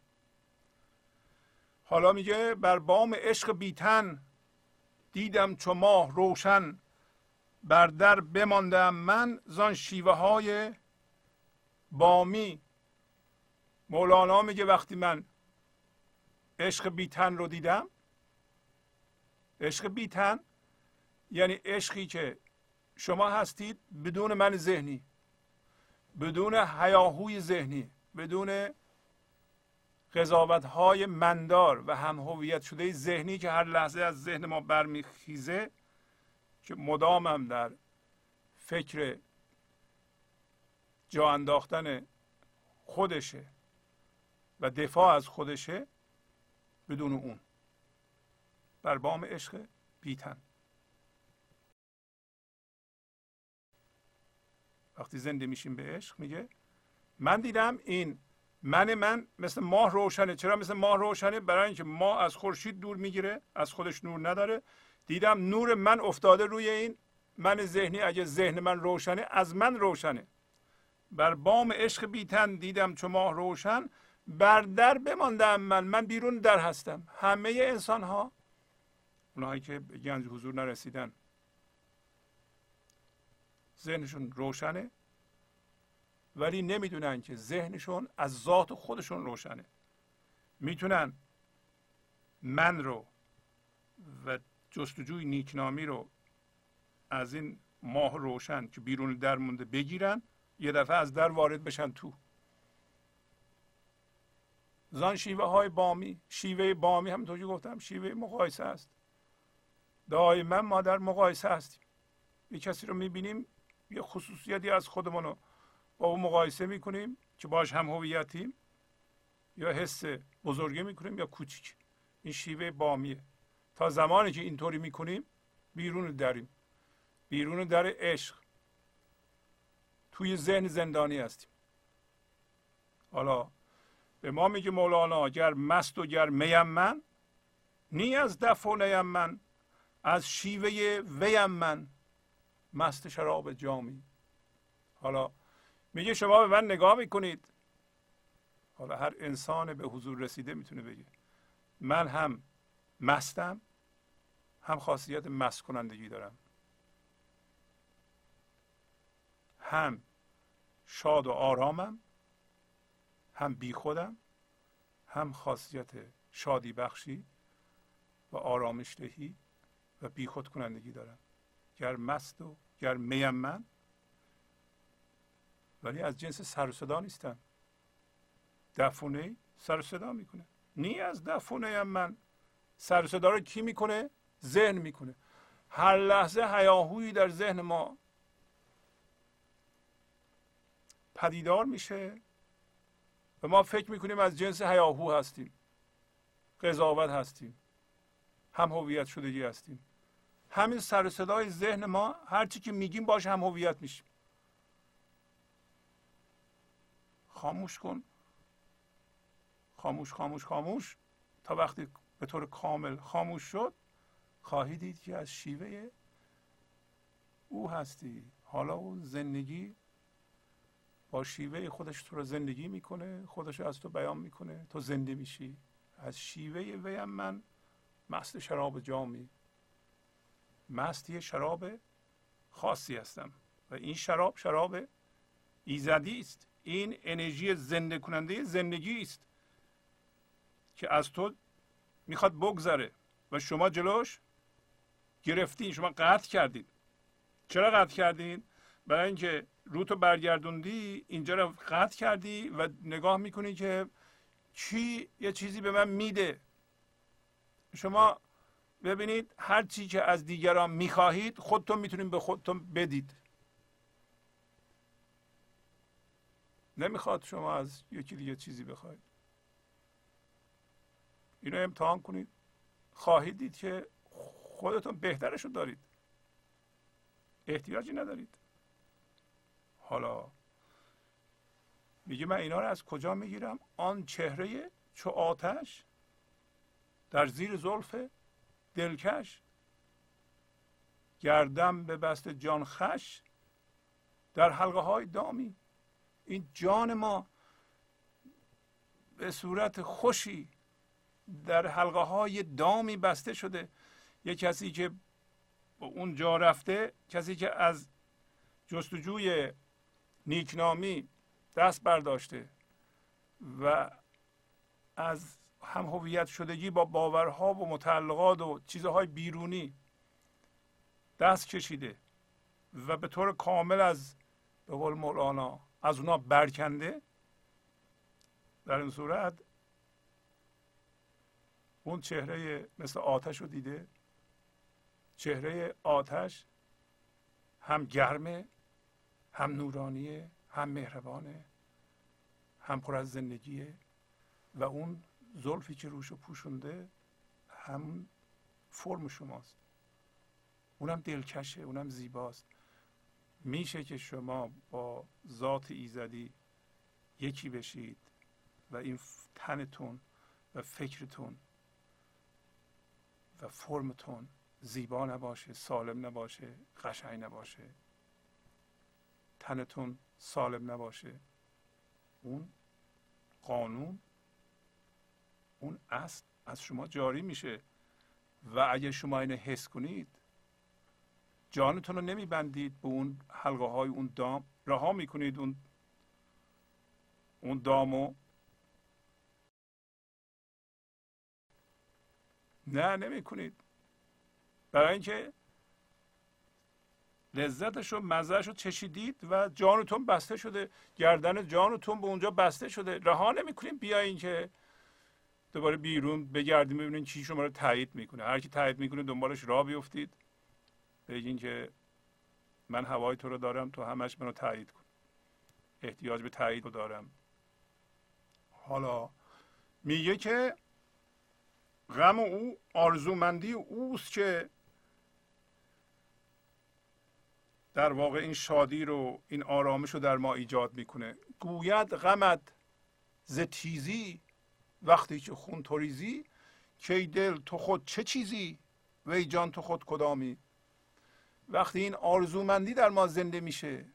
حالا میگه بر بام عشق بیتن دیدم چو ماه روشن بر در بماندم من زان شیوه های بامی. مولانا میگه وقتی من عشق بیتن رو دیدم عشق بیتن یعنی عشقی که شما هستید بدون من ذهنی بدون حیاهوی ذهنی بدون قضاوت های مندار و هم هویت شده ذهنی که هر لحظه از ذهن ما برمیخیزه که مدامم در فکر جا انداختن خودشه و دفاع از خودشه بدون اون. بر بام عشق بیتن وقتی زنده میشیم به عشق میگه من دیدم این من من مثل ماه روشنه. چرا مثل ماه روشنه؟ برای اینکه ماه از خورشید دور می‌گیره از خودش نور نداره. دیدم نور من افتاده روی این من ذهنی. اگه ذهن من روشنه از من روشنه. بر بام عشق بیتن دیدم چو ماه روشن. بر در بماندم من. من بیرون در هستم. همه انسان ها اونهایی که به گنج حضور نرسیدن. ذهنشون روشنه. ولی نمی‌دونن که ذهنشون از ذات خودشون روشنه. می‌تونن من رو و جستجوی نیکنامی رو از این ماه روشن که بیرون در مونده بگیرن یه دفعه از در وارد بشن تو. زان شیوه های بامی شیوه بامی همونطور که گفتم شیوه مقایسه است. دائما ما در مقایسه هستیم. یه کسی رو می‌بینیم یه خصوصیتی از خودمون رو با او مقایسه می‌کنیم که باش هم یا حس بزرگی می‌کنیم یا کوچیک. این شیوه بامیه. تا زمانی که اینطوری می‌کنیم بیرون دریم. بیرون در عشق. توی ذهن زندانی هستیم. حالا به ما میگه مولانا گر مست و گر میم من نی از دف و نیم من از شیوه ویم من. مست شراب جامی. حالا میگه شما به من نگاه می‌کنید. حالا هر انسان به حضور رسیده می‌تونه بگه. من هم مستم هم خاصیت مست کنندگی دارم. هم شاد و آرامم هم بی خودم هم خاصیت شادی بخشی و آرامش دهی و بی خود کنندگی دارم. گر مست و گر میم من ولی از جنس سر صدا نیستم دفونه سر صدا می‌کنه. نی از دفونه من. سر صدا رو کی می‌کنه؟ ذهن می‌کنه. هر لحظه هیاهویی در ذهن ما پدیدار میشه و ما فکر می‌کنیم از جنس هیاهو هستیم. قضاوت هستیم. هم هویت شدگی هستیم. همین سر صدای ذهن ما هرچی که میگیم باش هم هویت میشیم. خاموش کن. خاموش خاموش خاموش. تا وقتی به طور کامل خاموش شد خواهی دید که از شیوه او هستی. حالا اون زندگی با شیوه خودش تو رو زندگی می‌کنه خودش از تو بیان می‌کنه. تو زنده میشی. از شیوه ویم من مست شراب جامی. مستی شراب خاصی هستم. و این شراب شراب ایزدی است. این انرژی زنده کننده زندگی است که از تو می‌خواد بگذره و شما جلوش گرفتین شما قطع کردید چرا قطع کردین؟ برای اینکه روتو برگردوندی اینجا رو قطع کردی و نگاه می‌کنی که چی یه چیزی به من میده. شما ببینید هر چی که از دیگران می‌خواهید خودتون می‌تونید به خودتون بدید. نمی‌خواد شما از یکی دیگه چیزی بخواید. اینو امتحان کنید. خواهید دید که خودتون بهترش رو دارید. احتیاجی ندارید. حالا میگه من اینا رو از کجا می‌گیرم؟ آن چهره چو آتش در زیر زلف دلکش. گردم به بست جان خش. در حلقه های دامی. این جان ما به صورت خوشی در حلقه های دامی بسته شده. یه کسی که به اون جا رفته کسی که از جستجوی نیکنامی دست برداشته و از هم هویت شدگی با باورها و متعلقات و چیزهای بیرونی دست کشیده و به طور کامل از به قول مولانا از اونا برکنده در این صورت اون چهره مثل آتش رو دیده چهره آتش هم گرمه هم نورانیه هم مهربانه هم پر از زندگیه و اون زلفی که روشو پوشونده هم فرم شماست. اونم دلکشه اونم زیباست. میشه که شما با ذات ایزدی یکی بشید و این تنتون و فکرتون و فرمتون زیبا نباشه سالم نباشه قشنگ نباشه. تنتون سالم نباشه. اون قانون اون اصل از شما جاری میشه. و اگه شما اینو حس کنید جانتون رو نمیبندید به اون حلقه های اون دام. رها می‌کنید اون اون دامو. نه نمی‌کنید. برای اینکه لذتش و مزهش رو چشیدید و جانتون بسته شده. گردن جانتون به اونجا بسته شده. رها نمی‌کنید. بیاین که دوباره بیرون بگردیم ببینید چی شما رو تایید می‌کنه. هر کی تایید می‌کنه دنبالش راه بیفتید. بگین که من هوای تو رو دارم تو همش منو تایید کن. احتیاج به تایید رو دارم. حالا میگه که غم او آرزومندی اوست که در واقع این شادی رو این آرامش رو در ما ایجاد می‌کنه. گوید غمت ز تیزی وقتی که خون توریزی کی دل تو خود چه چیزی؟ وی جان تو خود کدامی؟ وقتی این آرزومندی در ما زنده میشه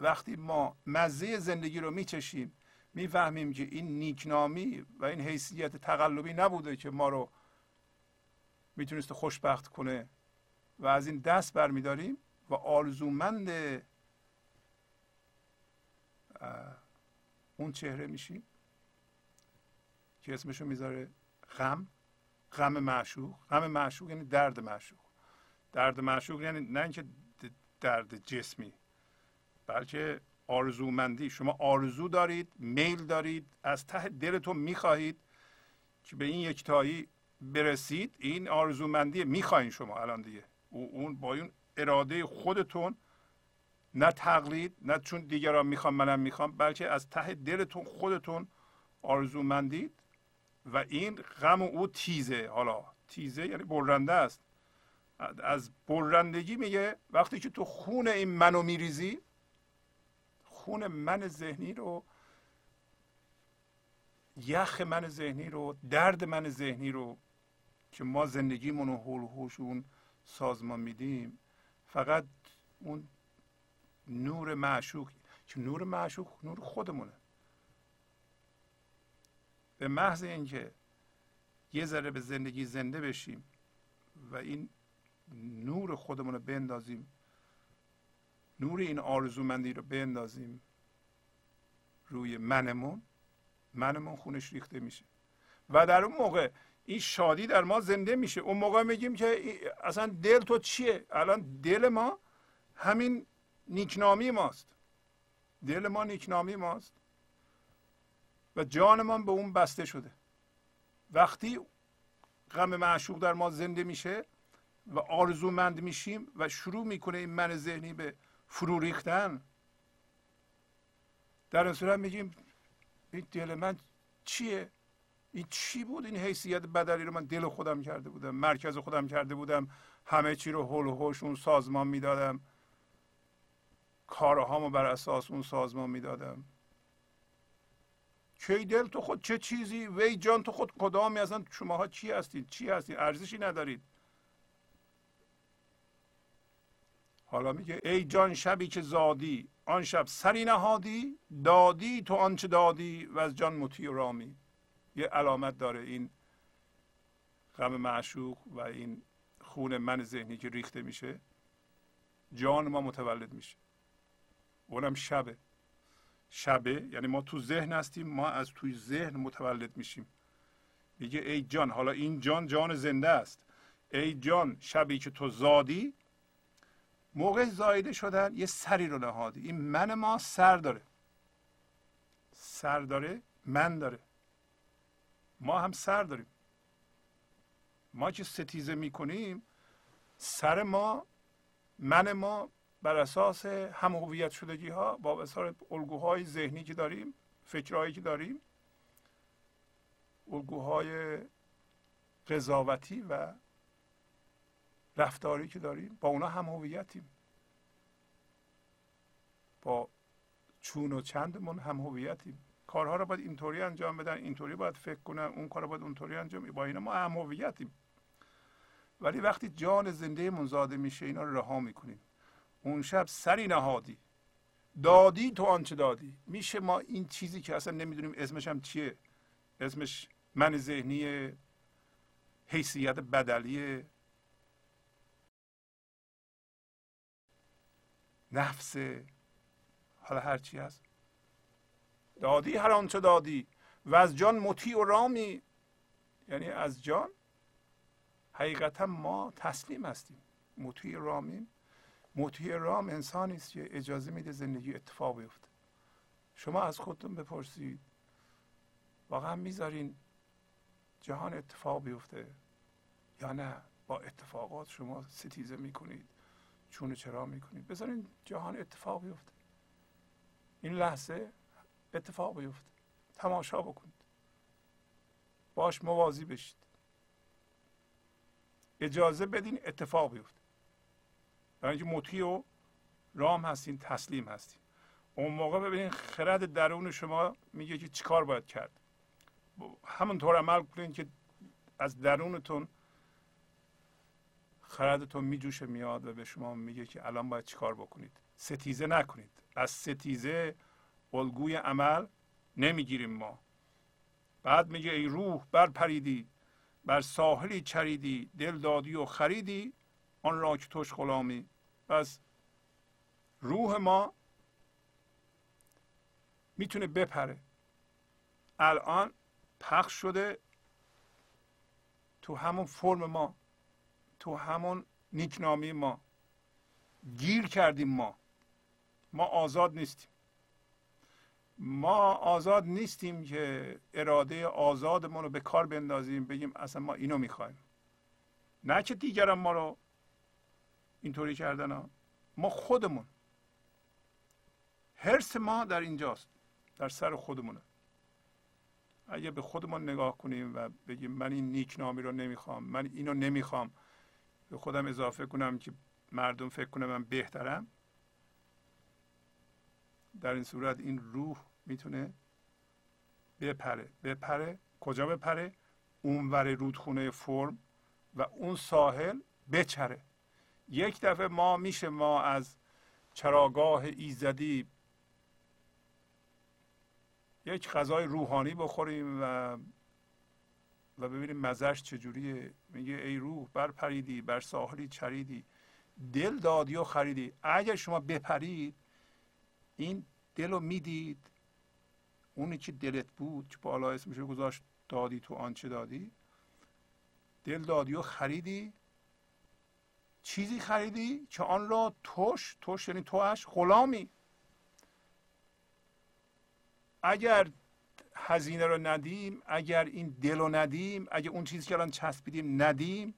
وقتی ما مزه زندگی رو میچشیم می‌فهمیم که این نیکنامی و این حیثیت تقلبی نبوده که ما رو می‌تونست خوشبخت کنه و از این دست برمیداریم و آرزومند اون چهره میشیم. که اسمشو می‌ذاره غم غم معشوق. غم معشوق یعنی درد معشوق. درد معشوق یعنی نه اینکه درد جسمی بلکه آرزومندی. شما آرزو دارید میل دارید از ته دلتون می‌خواهید که به این یکتایی برسید. این آرزومندی می‌خواهید شما الان دیگه. اون با اون اراده خودتون نه تقلید نه چون دیگران می‌خوام منم می‌خوام بلکه از ته دلتون خودتون آرزومندید. و این غم او تیزه. حالا تیزه یعنی برنده است. از برندگی میگه وقتی که تو خون این منو میریزی خون من ذهنی رو یخ من ذهنی رو درد من ذهنی رو که ما زندگیمون رو حول اون سازمان میدیم فقط اون نور معشوق که نور معشوق؟ نور خودمونه. به محض اینکه یه ذره به زندگی زنده بشیم و این نور خودمون رو بندازیم نور این آرزومندی رو بندازیم روی منمون منمون خونش ریخته میشه. و در اون موقع این شادی در ما زنده میشه. اون موقع میگیم که اصلا دل تو چیه؟ الان دل ما همین نیکنامی ماست. دل ما نیکنامی ماست. و جانمان به اون بسته شده. وقتی غم معشوق در ما زنده میشه و آرزومند میشیم و شروع می‌کنه این من ذهنی به فرو ریختن در این صورت میگیم این دل من چیه؟ این چی بود این حیثیت بدلی رو من دل خودم کرده بودم مرکز خودم کرده بودم همه چی رو هول و هوش اون سازمان می‌دادم. کارهامو بر اساس اون سازمان می‌دادم. کی دل تو خود چه چیزی؟ وی جان تو خود کدامی؟ اصلا شماها چی هستید چی هستید ارزشی ندارید. حالا میگه ای جان شبی که زادی آن شب سری نهادی دادی تو آنچه دادی و از جان مطیع رامی. یه علامت داره این غم معشوق و این خون من ذهنی که ریخته میشه. جان ما متولد میشه. اونم شبه. شبه یعنی ما تو ذهن هستیم ما از توی ذهن متولد میشیم. میگه ای جان حالا این جان جان زنده است. ای جان شبی که تو زادی موقع زایده شدن یه سری رو نهادی. این من ما سر داره. سر داره من داره. ما هم سر داریم. ما که ستیزه می‌کنیم سر ما من ما بر اساس هم هویت شدگی ها با اثر الگوهای ذهنی که داریم فکرهایی که داریم الگوهای قضاوتی و رفتاری که داریم با اونا هم هویتیم. با چون و چندمون هم هویتیم. کارها رو باید اینطوری انجام بدن اینطوری باید فکر کنن اون کار رو باید اونطوری انجام با اینا ما هم هویتیم. ولی وقتی جان زنده زاده میشه اینا رو رها می‌کنیم. اون شب سری نهادی. دادی تو آنچه دادی؟ میشه ما این چیزی که اصلا نمی‌دونیم اسمش هم چیه؟ اسمش من ذهنی حیثیت بدلی. نفس. حالا هر چی هست. دادی هر آنچه دادی. و از جان مطیع و رامی. یعنی از جان حقیقتا ما تسلیم هستیم. مطیع رامیم. مطیع رام انسانی است که اجازه میده زندگی اتفاق بیفته. شما از خودتون بپرسید. واقعا می‌ذارین جهان اتفاق بیفته یا نه؟ با اتفاقات شما ستیزه می‌کنید چون چرا می‌کنید؟ بذارین جهان اتفاق بیفته. این لحظه اتفاق بیفته. تماشا بکنید. باش موازی بشید. اجازه بدین اتفاق بیفته. برای اینکه مطیع و رام هستین تسلیم هستین. اون موقع ببینین خرد درون شما میگه که چیکار باید کرد. همونطور عمل کنین که از درونتون خردتون میجوشه میاد و به شما میگه که الان باید چیکار بکنید. ستیزه نکنید. از ستیزه الگوی عمل نمی‌گیریم ما. بعد میگه ای روح بر پریدی بر ساحلی چریدی دل دادی و خریدی آن را که توش غلامی پس روح ما می‌تونه بپره. الان پخش شده تو همون فرم ما تو همون نیکنامی ما. گیر کردیم ما. ما آزاد نیستیم. ما آزاد نیستیم که اراده آزادمون رو به کار بندازیم بگیم اصلا ما اینو می‌خوایم. نه که دیگران ما رو اینطوری کردن ها. ما خودمون. حرس ما در اینجاست. در سر خودمونه. اگه به خودمون نگاه کنیم و بگیم من این نیکنامی رو نمی‌خوام من اینو نمی‌خوام به خودم اضافه کنم که مردم فکر کنم من بهترم در این صورت این روح می‌تونه بپره. بپره. کجا بپره؟ اونور رودخونه فرم و اون ساحل بچره. یک دفعه ما میشه ما از چراگاه ایزدی یک غذای روحانی بخوریم و و ببینیم مزش چجوریه. میگه ای روح بر پریدی بر ساحلی چریدی دل دادی و خریدی. اگر شما بپرید این دل رو می‌دید. اونی که دلت بود که بالا اسمش گذاشت دادی تو آنچه دادی؟ دل دادی و خریدی. چیزی خریدی که آن را توش توش یعنی توش غلامی. اگر هزینه رو ندیم اگر این دل رو ندیم اگر اون چیزی که الان چسبیدیم ندیم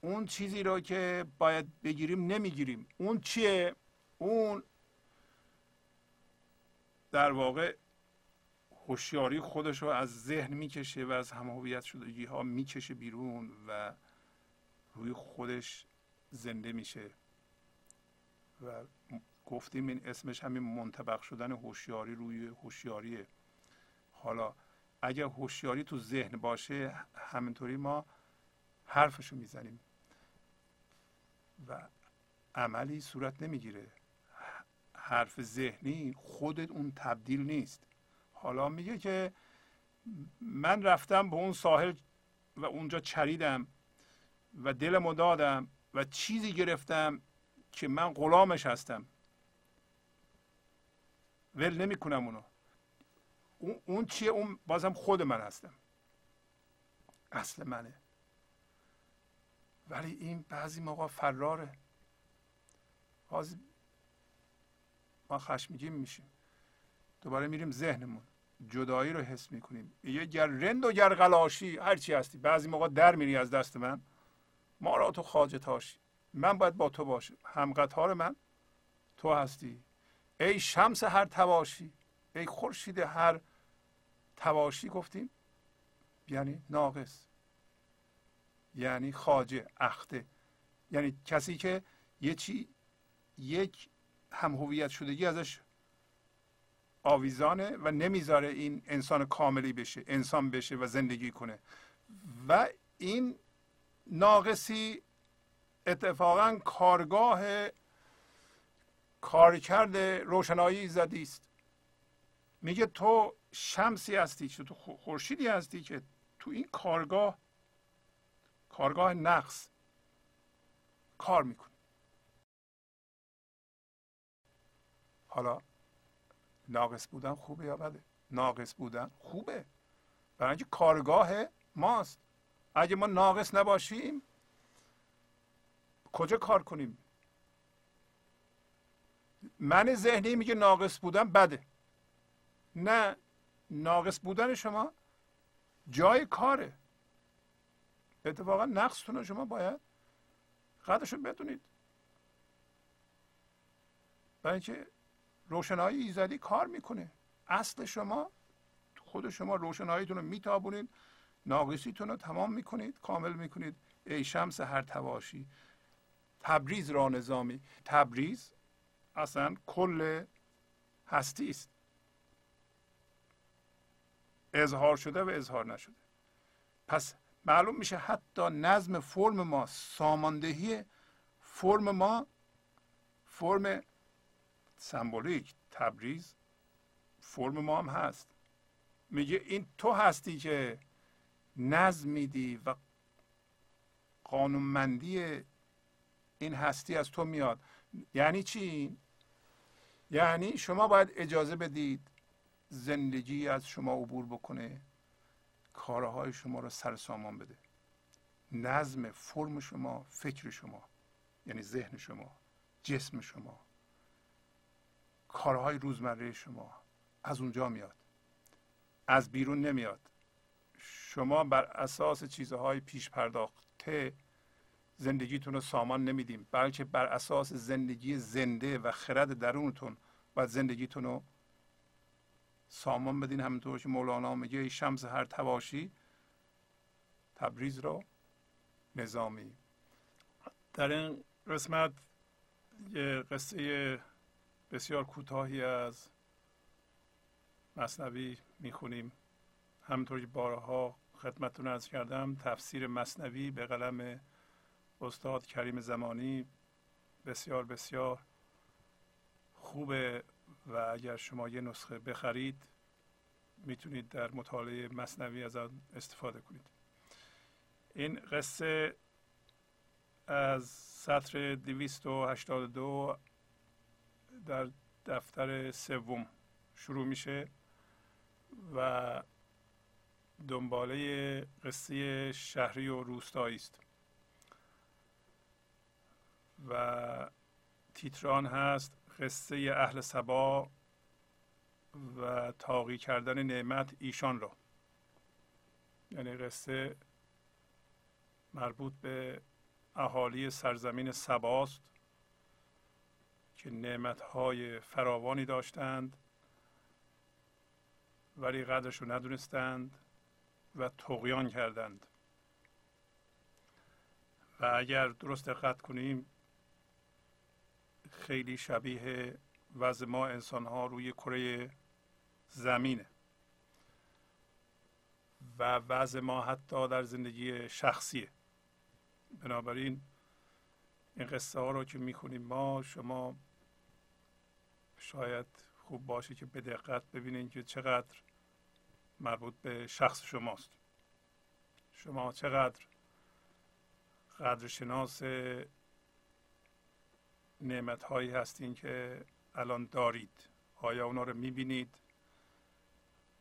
اون چیزی رو که باید بگیریم نمی‌گیریم. اون چیه؟ اون در واقع هوشیاری خودش رو از ذهن می‌کشه و از همهویت شدگی ها می‌کشه بیرون و روی خودش زنده میشه. و گفتیم این اسمش همین منطبق شدن هوشیاری روی هوشیاریه. حالا اگر هوشیاری تو ذهن باشه همینطوری ما حرفشو می‌زنیم. و عملی صورت نمی‌گیره. حرف ذهنی خودت اون تبدیل نیست. حالا میگه که من رفتم به اون ساحل و اونجا چریدم و دلمو دادم. و چیزی گرفتم که من غلامش هستم. ول نمی‌کنم اونو. اون چیه؟ اون بازم خود من هستم. اصل منه. ولی این بعضی موقع فراره. باز ما خشمگین میشیم. دوباره میریم ذهنمون. جدایی رو حس می‌کنیم. یه گر رند و گر غلاشی هر چی هستی. بعضی موقع در میری از دست من. ما را تو خواجه تاشی من باید با تو باشم. همقطار من تو هستی. ای شمس هر تواشی ای خورشید هر تواشی گفتیم. یعنی ناقص. یعنی خاجه اخته. یعنی کسی که یه چی یک هم هویت شدگی ازش آویزانه و نمی‌ذاره این انسان کاملی بشه انسان بشه و زندگی کنه. و این ناقصی اتفاقا کارگاه کارکرد روشنایی زدی است. میگه تو شمسی هستی تو خورشیدی هستی که تو این کارگاه کارگاه نقص کار می‌کنی. حالا ناقص بودن خوبه یا بده؟ ناقص بودن خوبه. برای اینکه کارگاه ماست. اگه ما ناقص نباشیم کجا کار کنیم؟ من ذهنی میگه ناقص بودن بده. نه ناقص بودن شما جای کاره. اتفاقا نقصتون شما باید قدرش رو بدونید. برای اینکه روشنایی ایزدی کار می‌کنه. اصل شما خود شما روشناییتون رو میتابونید. ناقصیتون رو تمام می‌کنید کامل می‌کنید. ای شمس هر تواشی تبریز را نظامی. تبریز اصلا کل هستی است. اظهار شده و اظهار نشده. پس معلوم میشه حتی نظم فرم ما ساماندهی فرم ما فرم سمبولیک تبریز فرم ما هم هست. میگه این تو هستی که نظم میدی و قانونمندی این هستی از تو میاد. یعنی چی؟ یعنی شما باید اجازه بدید زندگی از شما عبور بکنه کارهای شما رو سر سامان بده. نظم فرم شما فکر شما یعنی ذهن شما جسم شما کارهای روزمره شما از اونجا میاد. از بیرون نمیاد. شما بر اساس چیزهای پیش پرداخته زندگیتون رو سامان نمیدیم بلکه بر اساس زندگی زنده و خرد درونتون و زندگیتون رو سامان بدین. همینطور که مولانا میگه شمس هر تواشی تبریز رو نظامی. در این قسمت یه قصه بسیار کوتاهی از مصنوی می‌خونیم. همونطور که بارها خدمتتون ارز کردم تفسیر مصنوی به قلم استاد کریم زمانی بسیار بسیار خوبه و اگر شما یه نسخه بخرید می‌تونید در مطالعه مصنوی از آن استفاده کنید. این قصه از سطر 282 در دفتر سوم شروع میشه و دنباله قصه شهری و روستایی است. و تیتران هست قصه اهل سبا و تاقی کردن نعمت ایشان را. یعنی قصه مربوط به اهالی سرزمین سباست که نعمتهای فراوانی داشتند ولی قدرش رو ندونستند. و تقیان کردند. و اگر درست دقت کنیم خیلی شبیه وضع ما انسان ها روی کره زمینه. و وضع ما حتی در زندگی شخصیه. بنابراین این قصه ها رو که می‌خونیم ما شما شاید خوب باشه که به دقت ببینید که چقدر مربوط به شخص شماست. شما چقدر قدر شناس نعمت هایی هستین که الان دارید؟ آیا اونا رو می‌بینید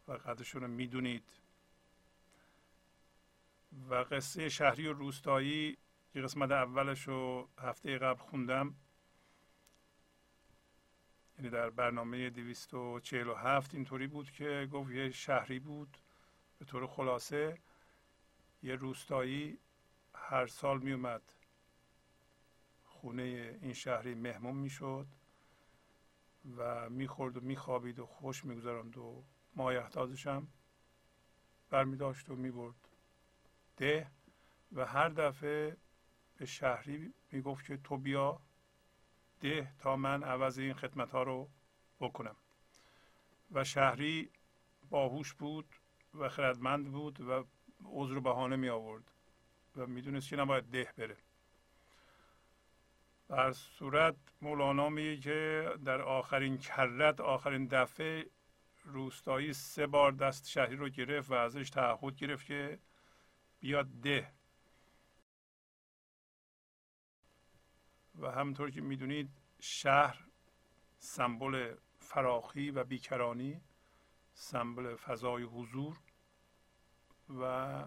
و قدرشون رو می‌دونید؟ و قصه شهری و روستایی که قسمت اولش رو هفته قبل خوندم. یعنی در برنامه 247 اینطوری بود که گفت یه شهری بود به طور خلاصه. یه روستایی هر سال می اومد. خونه این شهری مهمون می‌شد و می‌خورد و میخوابید و خوش میگذراند و مایحتاجش هم برمیداشت و می‌برد ده و هر دفعه به شهری می‌گفت که تو بیا. ده تا من عوض این خدمت ها رو بکنم. و شهری باهوش بود و خردمند بود و عذر و بهانه می آورد و می‌دونست که نباید ده بره. در صورت مولانا میگه که در آخرین کرت آخرین دفعه روستایی سه بار دست شهری رو گرفت و ازش تعهد گرفت که بیاد ده. و همونطور که می‌دونید شهر سمبل فراخی و بیکرانی سمبل فضای حضور و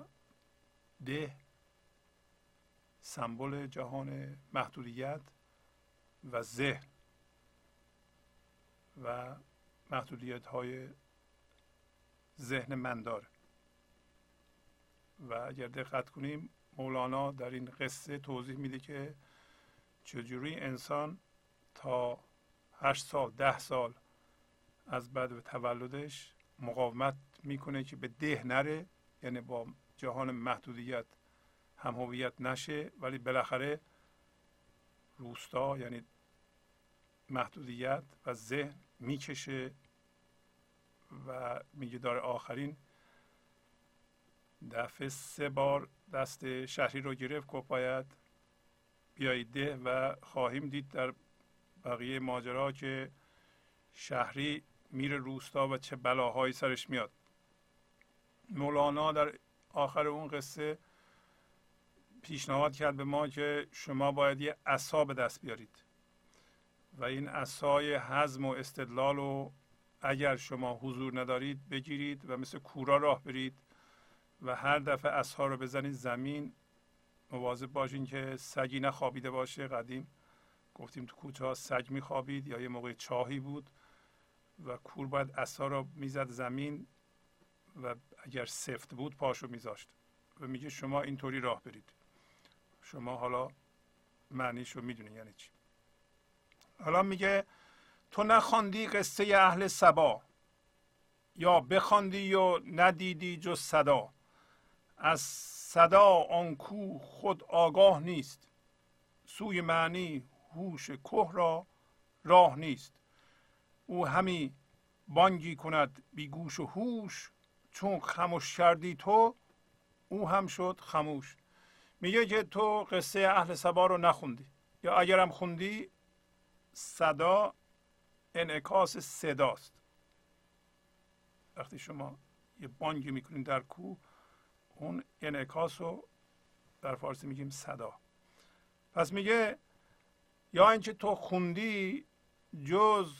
ده سمبل جهان محدودیت و ذهن و محدودیت های ذهن من داره. و اگر دقت کنیم مولانا در این قصه توضیح میده که چجوری انسان تا هشت سال ده سال از بعد تولدش مقاومت می‌کنه که به ده نره؟ یعنی با جهان محدودیت هم هویت نشه. ولی بالاخره روستا یعنی محدودیت و ذهن می‌کشه و میگه داره آخرین دفعه سه بار دست شهری رو گرفت گفت باید بیایید ده و خواهیم دید در بقیه ماجرا که شهری میره روستا و چه بلاهایی سرش میاد. مولانا در آخر اون قصه پیشنهاد کرد به ما که شما باید یه عصا به دست بیارید و این عصای حزم و استدلال و اگر شما حضور ندارید بگیرید و مثل کورا راه برید و هر دفعه اسها رو بزنید زمین مواظب باشین که سگی نخوابیده باشه. قدیم گفتیم تو کوچه ها سگ میخوابید یا یه موقع چاهی بود و کور باید اسها رو می‌زد زمین و اگر سفت بود پاشو میذاشت. و میگه شما اینطوری راه برید. شما حالا معنیش رو می‌دونی یعنی چی. حالا میگه تو نخواندی قصه اهل سبا یا بخواندی و ندیدی جز صدا. از صدا آن کو خود آگاه نیست. سوی معنی هوش که را راه نیست. او همی بانگی کند بی گوش و هوش. چون خموش کردی تو او هم شد خموش. میگه که تو قصه اهل سبا رو نخوندی. یا اگرم خوندی صدا انعکاس صداست. وقتی شما یه بانگی می‌کنید در کوه اون انعکاس رو در فارسی میگیم صدا. پس میگه یا اینکه تو خوندی جز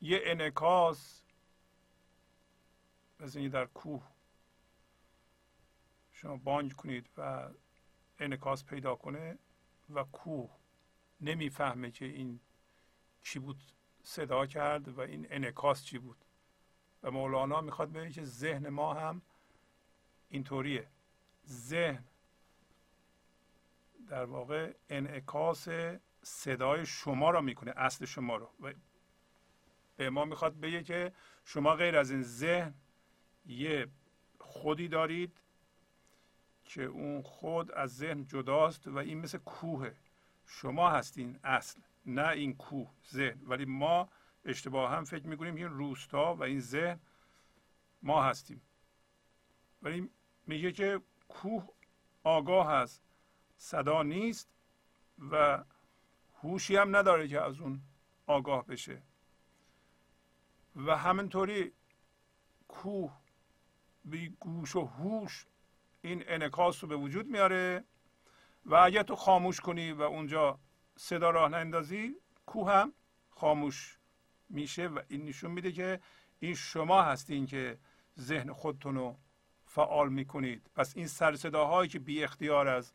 یه انعکاس مثل در کوه شما بانگ کنید و انعکاس پیدا کنه و کوه نمی‌فهمه که این چی بود صدا کرد و این انعکاس چی بود. و مولانا می‌خواد بگه که ذهن ما هم اینطوریه. ذهن در واقع انعکاس صدای شما را می‌کنه اصل شما رو. و به ما می‌خواد بگه که شما غیر از این ذهن یه خودی دارید که اون خود از ذهن جداست و این مثل کوه. شما هستین اصل نه این کوه ذهن. ولی ما اشتباه هم فکر می‌کنیم این روستا و این ذهن ما هستیم. ولی میگه که کوه آگاه هست صدا نیست و هوشی هم نداره که از اون آگاه بشه. و همینطوری کوه بی گوش و هوش این انکاس رو به وجود میاره و اگر تو خاموش کنی و اونجا صدا راه نندازی کوه هم خاموش میشه و این نشون میده که این شما هستین که ذهن خودتون رو فعال می‌کنید. پس این سر صداهایی که بی اختیار از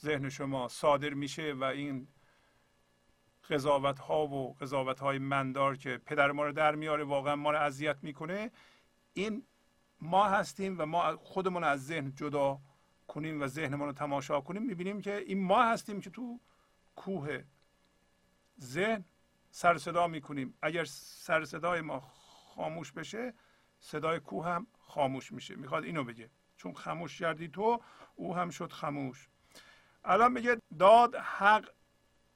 ذهن شما صادر میشه و این قضاوت ها و قضاوت های مندار که پدر ما رو در میاره واقعا ما رو اذیت می‌کنه این ما هستیم و ما خودمون از ذهن جدا کنیم و ذهنمون رو تماشا کنیم. می‌بینیم که این ما هستیم که تو کوه ذهن سر صدا می‌کنیم. اگر سر صدای ما خاموش بشه صدای کوه هم خاموش میشه می‌خواد اینو بگه. چون خاموش کردی تو او هم شد خاموش. الان میگه داد حق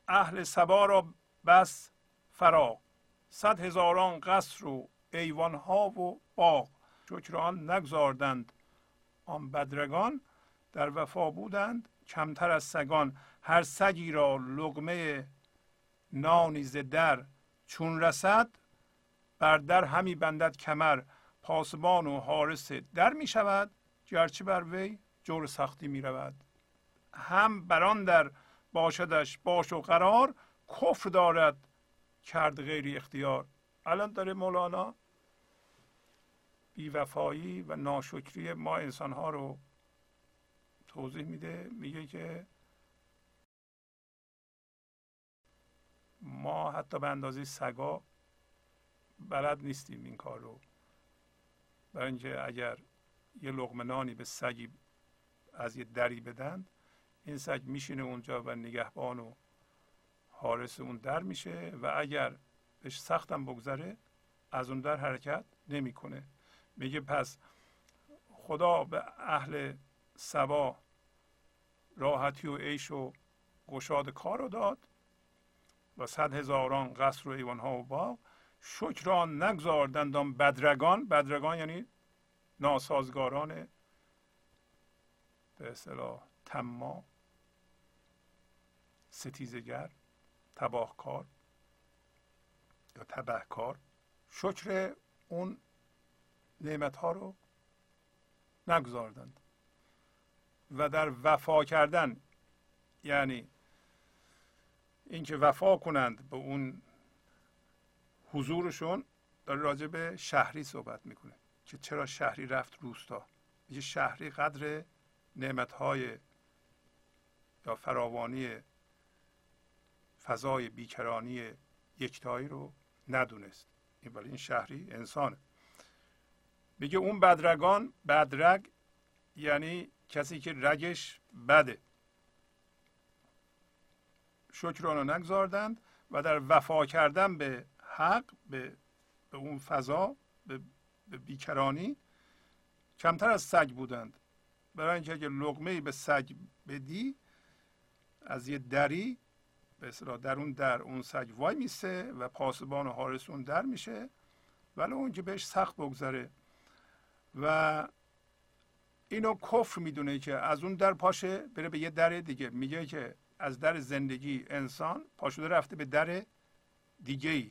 اهل سبا را بس فراغ. صد هزاران قصر و ایوان ها و باغ. شکران نگذاردند. آن بدرگان در وفا بودند کمتر از سگان. هر سگی را لغمه نانی در چون رسد بر در همی بندد کمر. پاسبان و حارس در می شود گرچه بر وی جور سختی می رود هم بران در باشدش باش و قرار کفر دارد کرد غیر اختیار. الان داره مولانا بیوفایی و ناشکری ما انسان ها رو توضیح میده. میگه که ما حتی به اندازه سگا بلد نیستیم این کار رو برای اینکه اگر یه لغمه نانی به سگی از یه دری بدن این سگ میشینه اونجا و نگهبان و حارس اون در میشه و اگر بهش سختم بگذره از اون در حرکت نمی‌کنه. میگه پس خدا به اهل سبا راحتی و عیش و گشاد کار رو داد و صد هزاران قصر و ایوان ها و باغ شکران نگذاردند بدرگان. بدرگان یعنی ناسازگاران به اصطلاح تما ستیزگر تباهکار یا تبهکار. شکر اون نعمت ها رو نگذاردند. و در وفا کردن یعنی اینکه وفا کنند به اون حضورشون داره راجع به شهری صحبت می‌کنه که چرا شهری رفت روستا. میگه شهری قدر های یا فراوانی فضای بیکرانی یکتایی رو ندونست. این ولی این شهری انسانه. میگه اون بدرگان بدرگ یعنی کسی که رگش بده. شکر رو نگذاردند و در وفا کردن به حق به, به اون فضا به, به بیکرانی کمتر از سگ بودند. برای اینکه اگه لغمه به سگ بدی از یه دری به اصطلاح در اون در اون سگ وای میسه و پاسبان و حارس اون در میشه. ولی اون که بهش سخت بگذره. و اینو کفر می‌دونه که از اون در پاشه بره به یه در دیگه. میگه که از در زندگی انسان پاشده رفته به در دیگه ای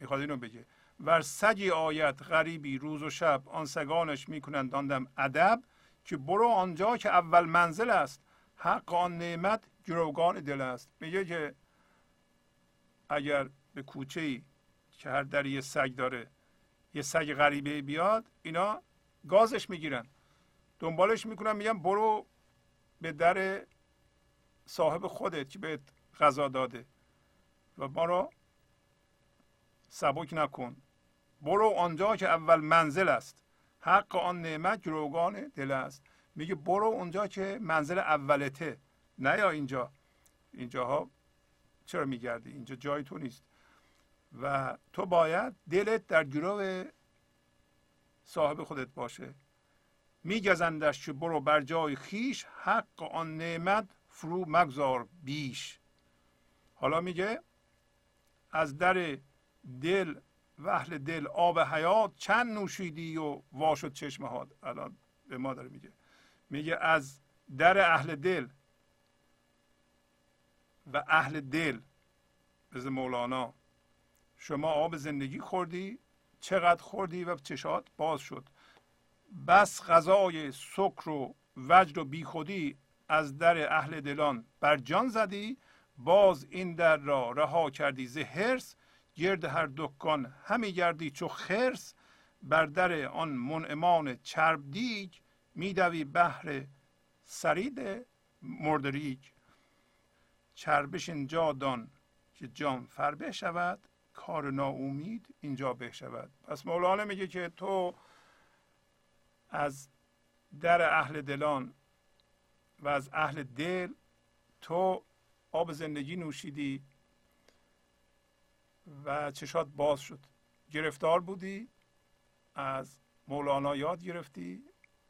می‌خواد اینو بگه. ور سگی آیت غریبی روز و شب آن سگانش می‌کنند آندم ادب که برو آنجا که اول منزل است. حق آن نعمت گروگان دل است. میگه که اگر به کوچه ای که هر در یه سگ داره یه سگ غریبه بیاد اینا گازش می‌گیرن. دنبالش می‌کنن میگن برو به در صاحب خودت که بهت غذا داده. و ما رو سبک نکن. برو آنجا که اول منزل است. حق آن نعمت گروگان دل است. میگه برو اونجا که منزل اولته. نه یا اینجا. اینجاها چرا میگردی؟ اینجا جای تو نیست. و تو باید دلت در گروه صاحب خودت باشه. میگزندش که برو بر جای خیش حق آن نعمت فرو مگذار بیش. حالا میگه از در دل و اهل دل آب حیات چند نوشیدی و واشد چشمهات الان به ما داره میگه. میگه از در اهل دل و اهل دل به مولانا شما آب زندگی خوردی چقدر خوردی و چشات باز شد. بس غذای سکر و وجد و بیخودی از در اهل دلان بر جان زدی باز این در را رها کردی. ز هرس گرد هر دکان همی گردی چو خرس بر در آن منعمان چرب دیگ میدوی بهر سرید مردریگ چربش اینجا دان که جان فربه شود کار ناامید اینجا به شود پس مولانا میگه که تو از در اهل دلان و از اهل دل تو آب زندگی نوشیدی و چشات باز شد. گرفتار بودی از مولانا یاد گرفتی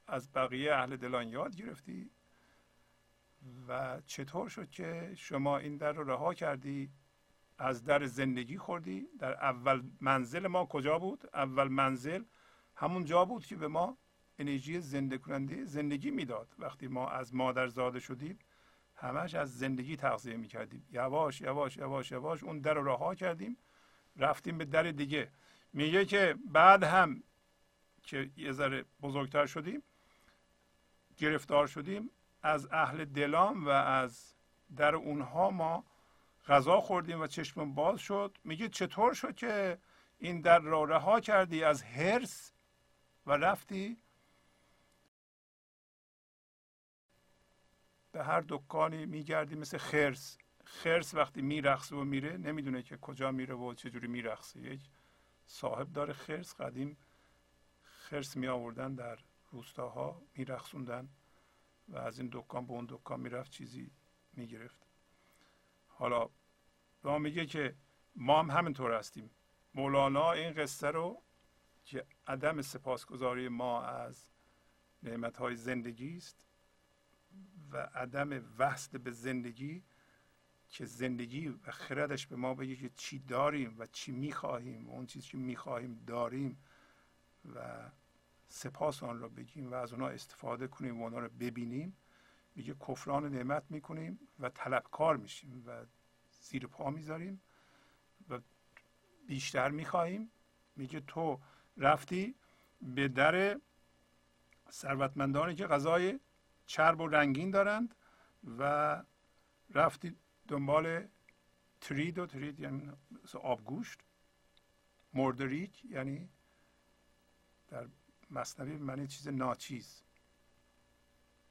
از بقیه اهل دلان یاد گرفتی و چطور شد که شما این در رو رها کردی؟ از در زندگی خوردی؟ در اول منزل ما کجا بود؟ اول منزل همون جا بود که به ما انرژی زنده کننده زندگی می‌داد. وقتی ما از مادر زاده شدیم همش از زندگی تغذیه می‌کردیم. یواش یواش یواش یواش اون در رو رها کردیم. رفتیم به در دیگه. میگه که بعد هم که یه ذره بزرگتر شدیم گرفتار شدیم از اهل دلام و از در اونها ما غذا خوردیم و چشم باز شد. میگه چطور شد که این در را رها کردی از هرس و رفتی به هر دکانی میگردی مثل خرس؟ خرس وقتی میرقصه و میره نمی‌دونه که کجا میره و چجوری میرقصه. یک صاحب داره خرس قدیم خرس می آوردن در روستاها میرقصوندن و از این دکان به اون دکان می‌رفت چیزی می‌گرفت. حالا ما میگه که ما هم همینطور هستیم. مولانا این قصه رو که عدم سپاسگزاری ما از نعمت های زندگی است و عدم وصل به زندگی که زندگی و خردش به ما بگه که چی داریم و چی می‌خواهیم اون چیزی که می‌خواهیم داریم و سپاس آن را بگیم و از اونها استفاده کنیم و اونها رو ببینیم. میگه کفران نعمت می‌کنیم و طلبکار میشیم و زیر پا می‌ذاریم و بیشتر می‌خواهیم. میگه تو رفتی به در ثروتمندانی که غذای چرب و رنگین دارند و رفتی دنبال ترید و ترید یعنی آبگوشت مردریک یعنی در مصنوی معنی چیز ناچیز.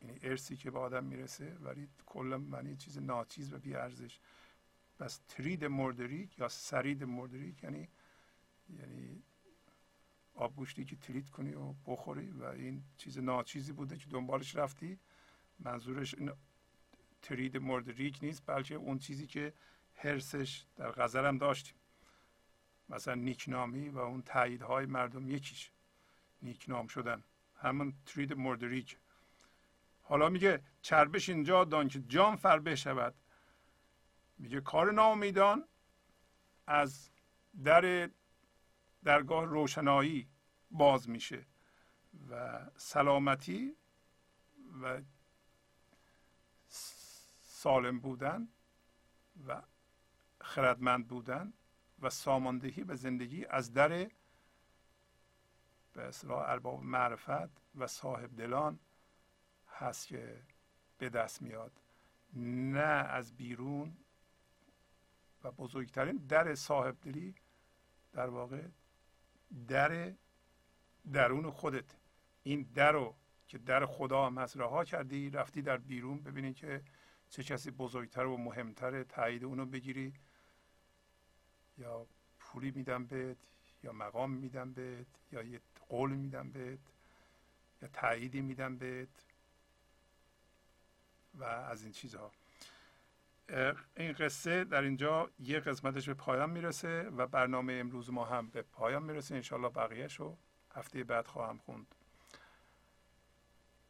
یعنی ارسی که به آدم می‌رسه ولی کلا معنی چیز ناچیز و بی ارزش بس ترید مردریک یا سرید مردریک یعنی یعنی آبگوشتی که ترید کنی و بخوری و این چیز ناچیزی بوده که دنبالش رفتی منظورش این ترید مورد ریک نیست بلکه اون چیزی که هرسش در غزل هم داشتیم. مثلا نیکنامی و اون های مردم یکیش نیکنام شدن. همون ترید مورد ریک حالا میگه چربش اینجا دان که جان فربه شود میگه کار ناامیدان از در درگاه روشنایی باز میشه و سلامتی و سالم بودن و خردمند بودن و ساماندهی به زندگی از در به اصلاح ارباب معرفت و صاحب دلان هست که به دست میاد. نه از بیرون و بزرگترین در صاحب دلی در واقع در درون خودت. این در رو که در خدا هم هست رها کردی رفتی در بیرون ببینی که چه کسی بزرگتر و مهمتر تایید اونو بگیری. یا پولی میدم بهت یا مقام میدم بهت یا یه قول میدم بهت یا تاییدی میدم بهت. و از این چیزها. این قصه در اینجا یه قسمتش به پایان می‌رسه و برنامه امروز ما هم به پایان می‌رسه. انشالله بقیهش رو هفته بعد خواهم خوند.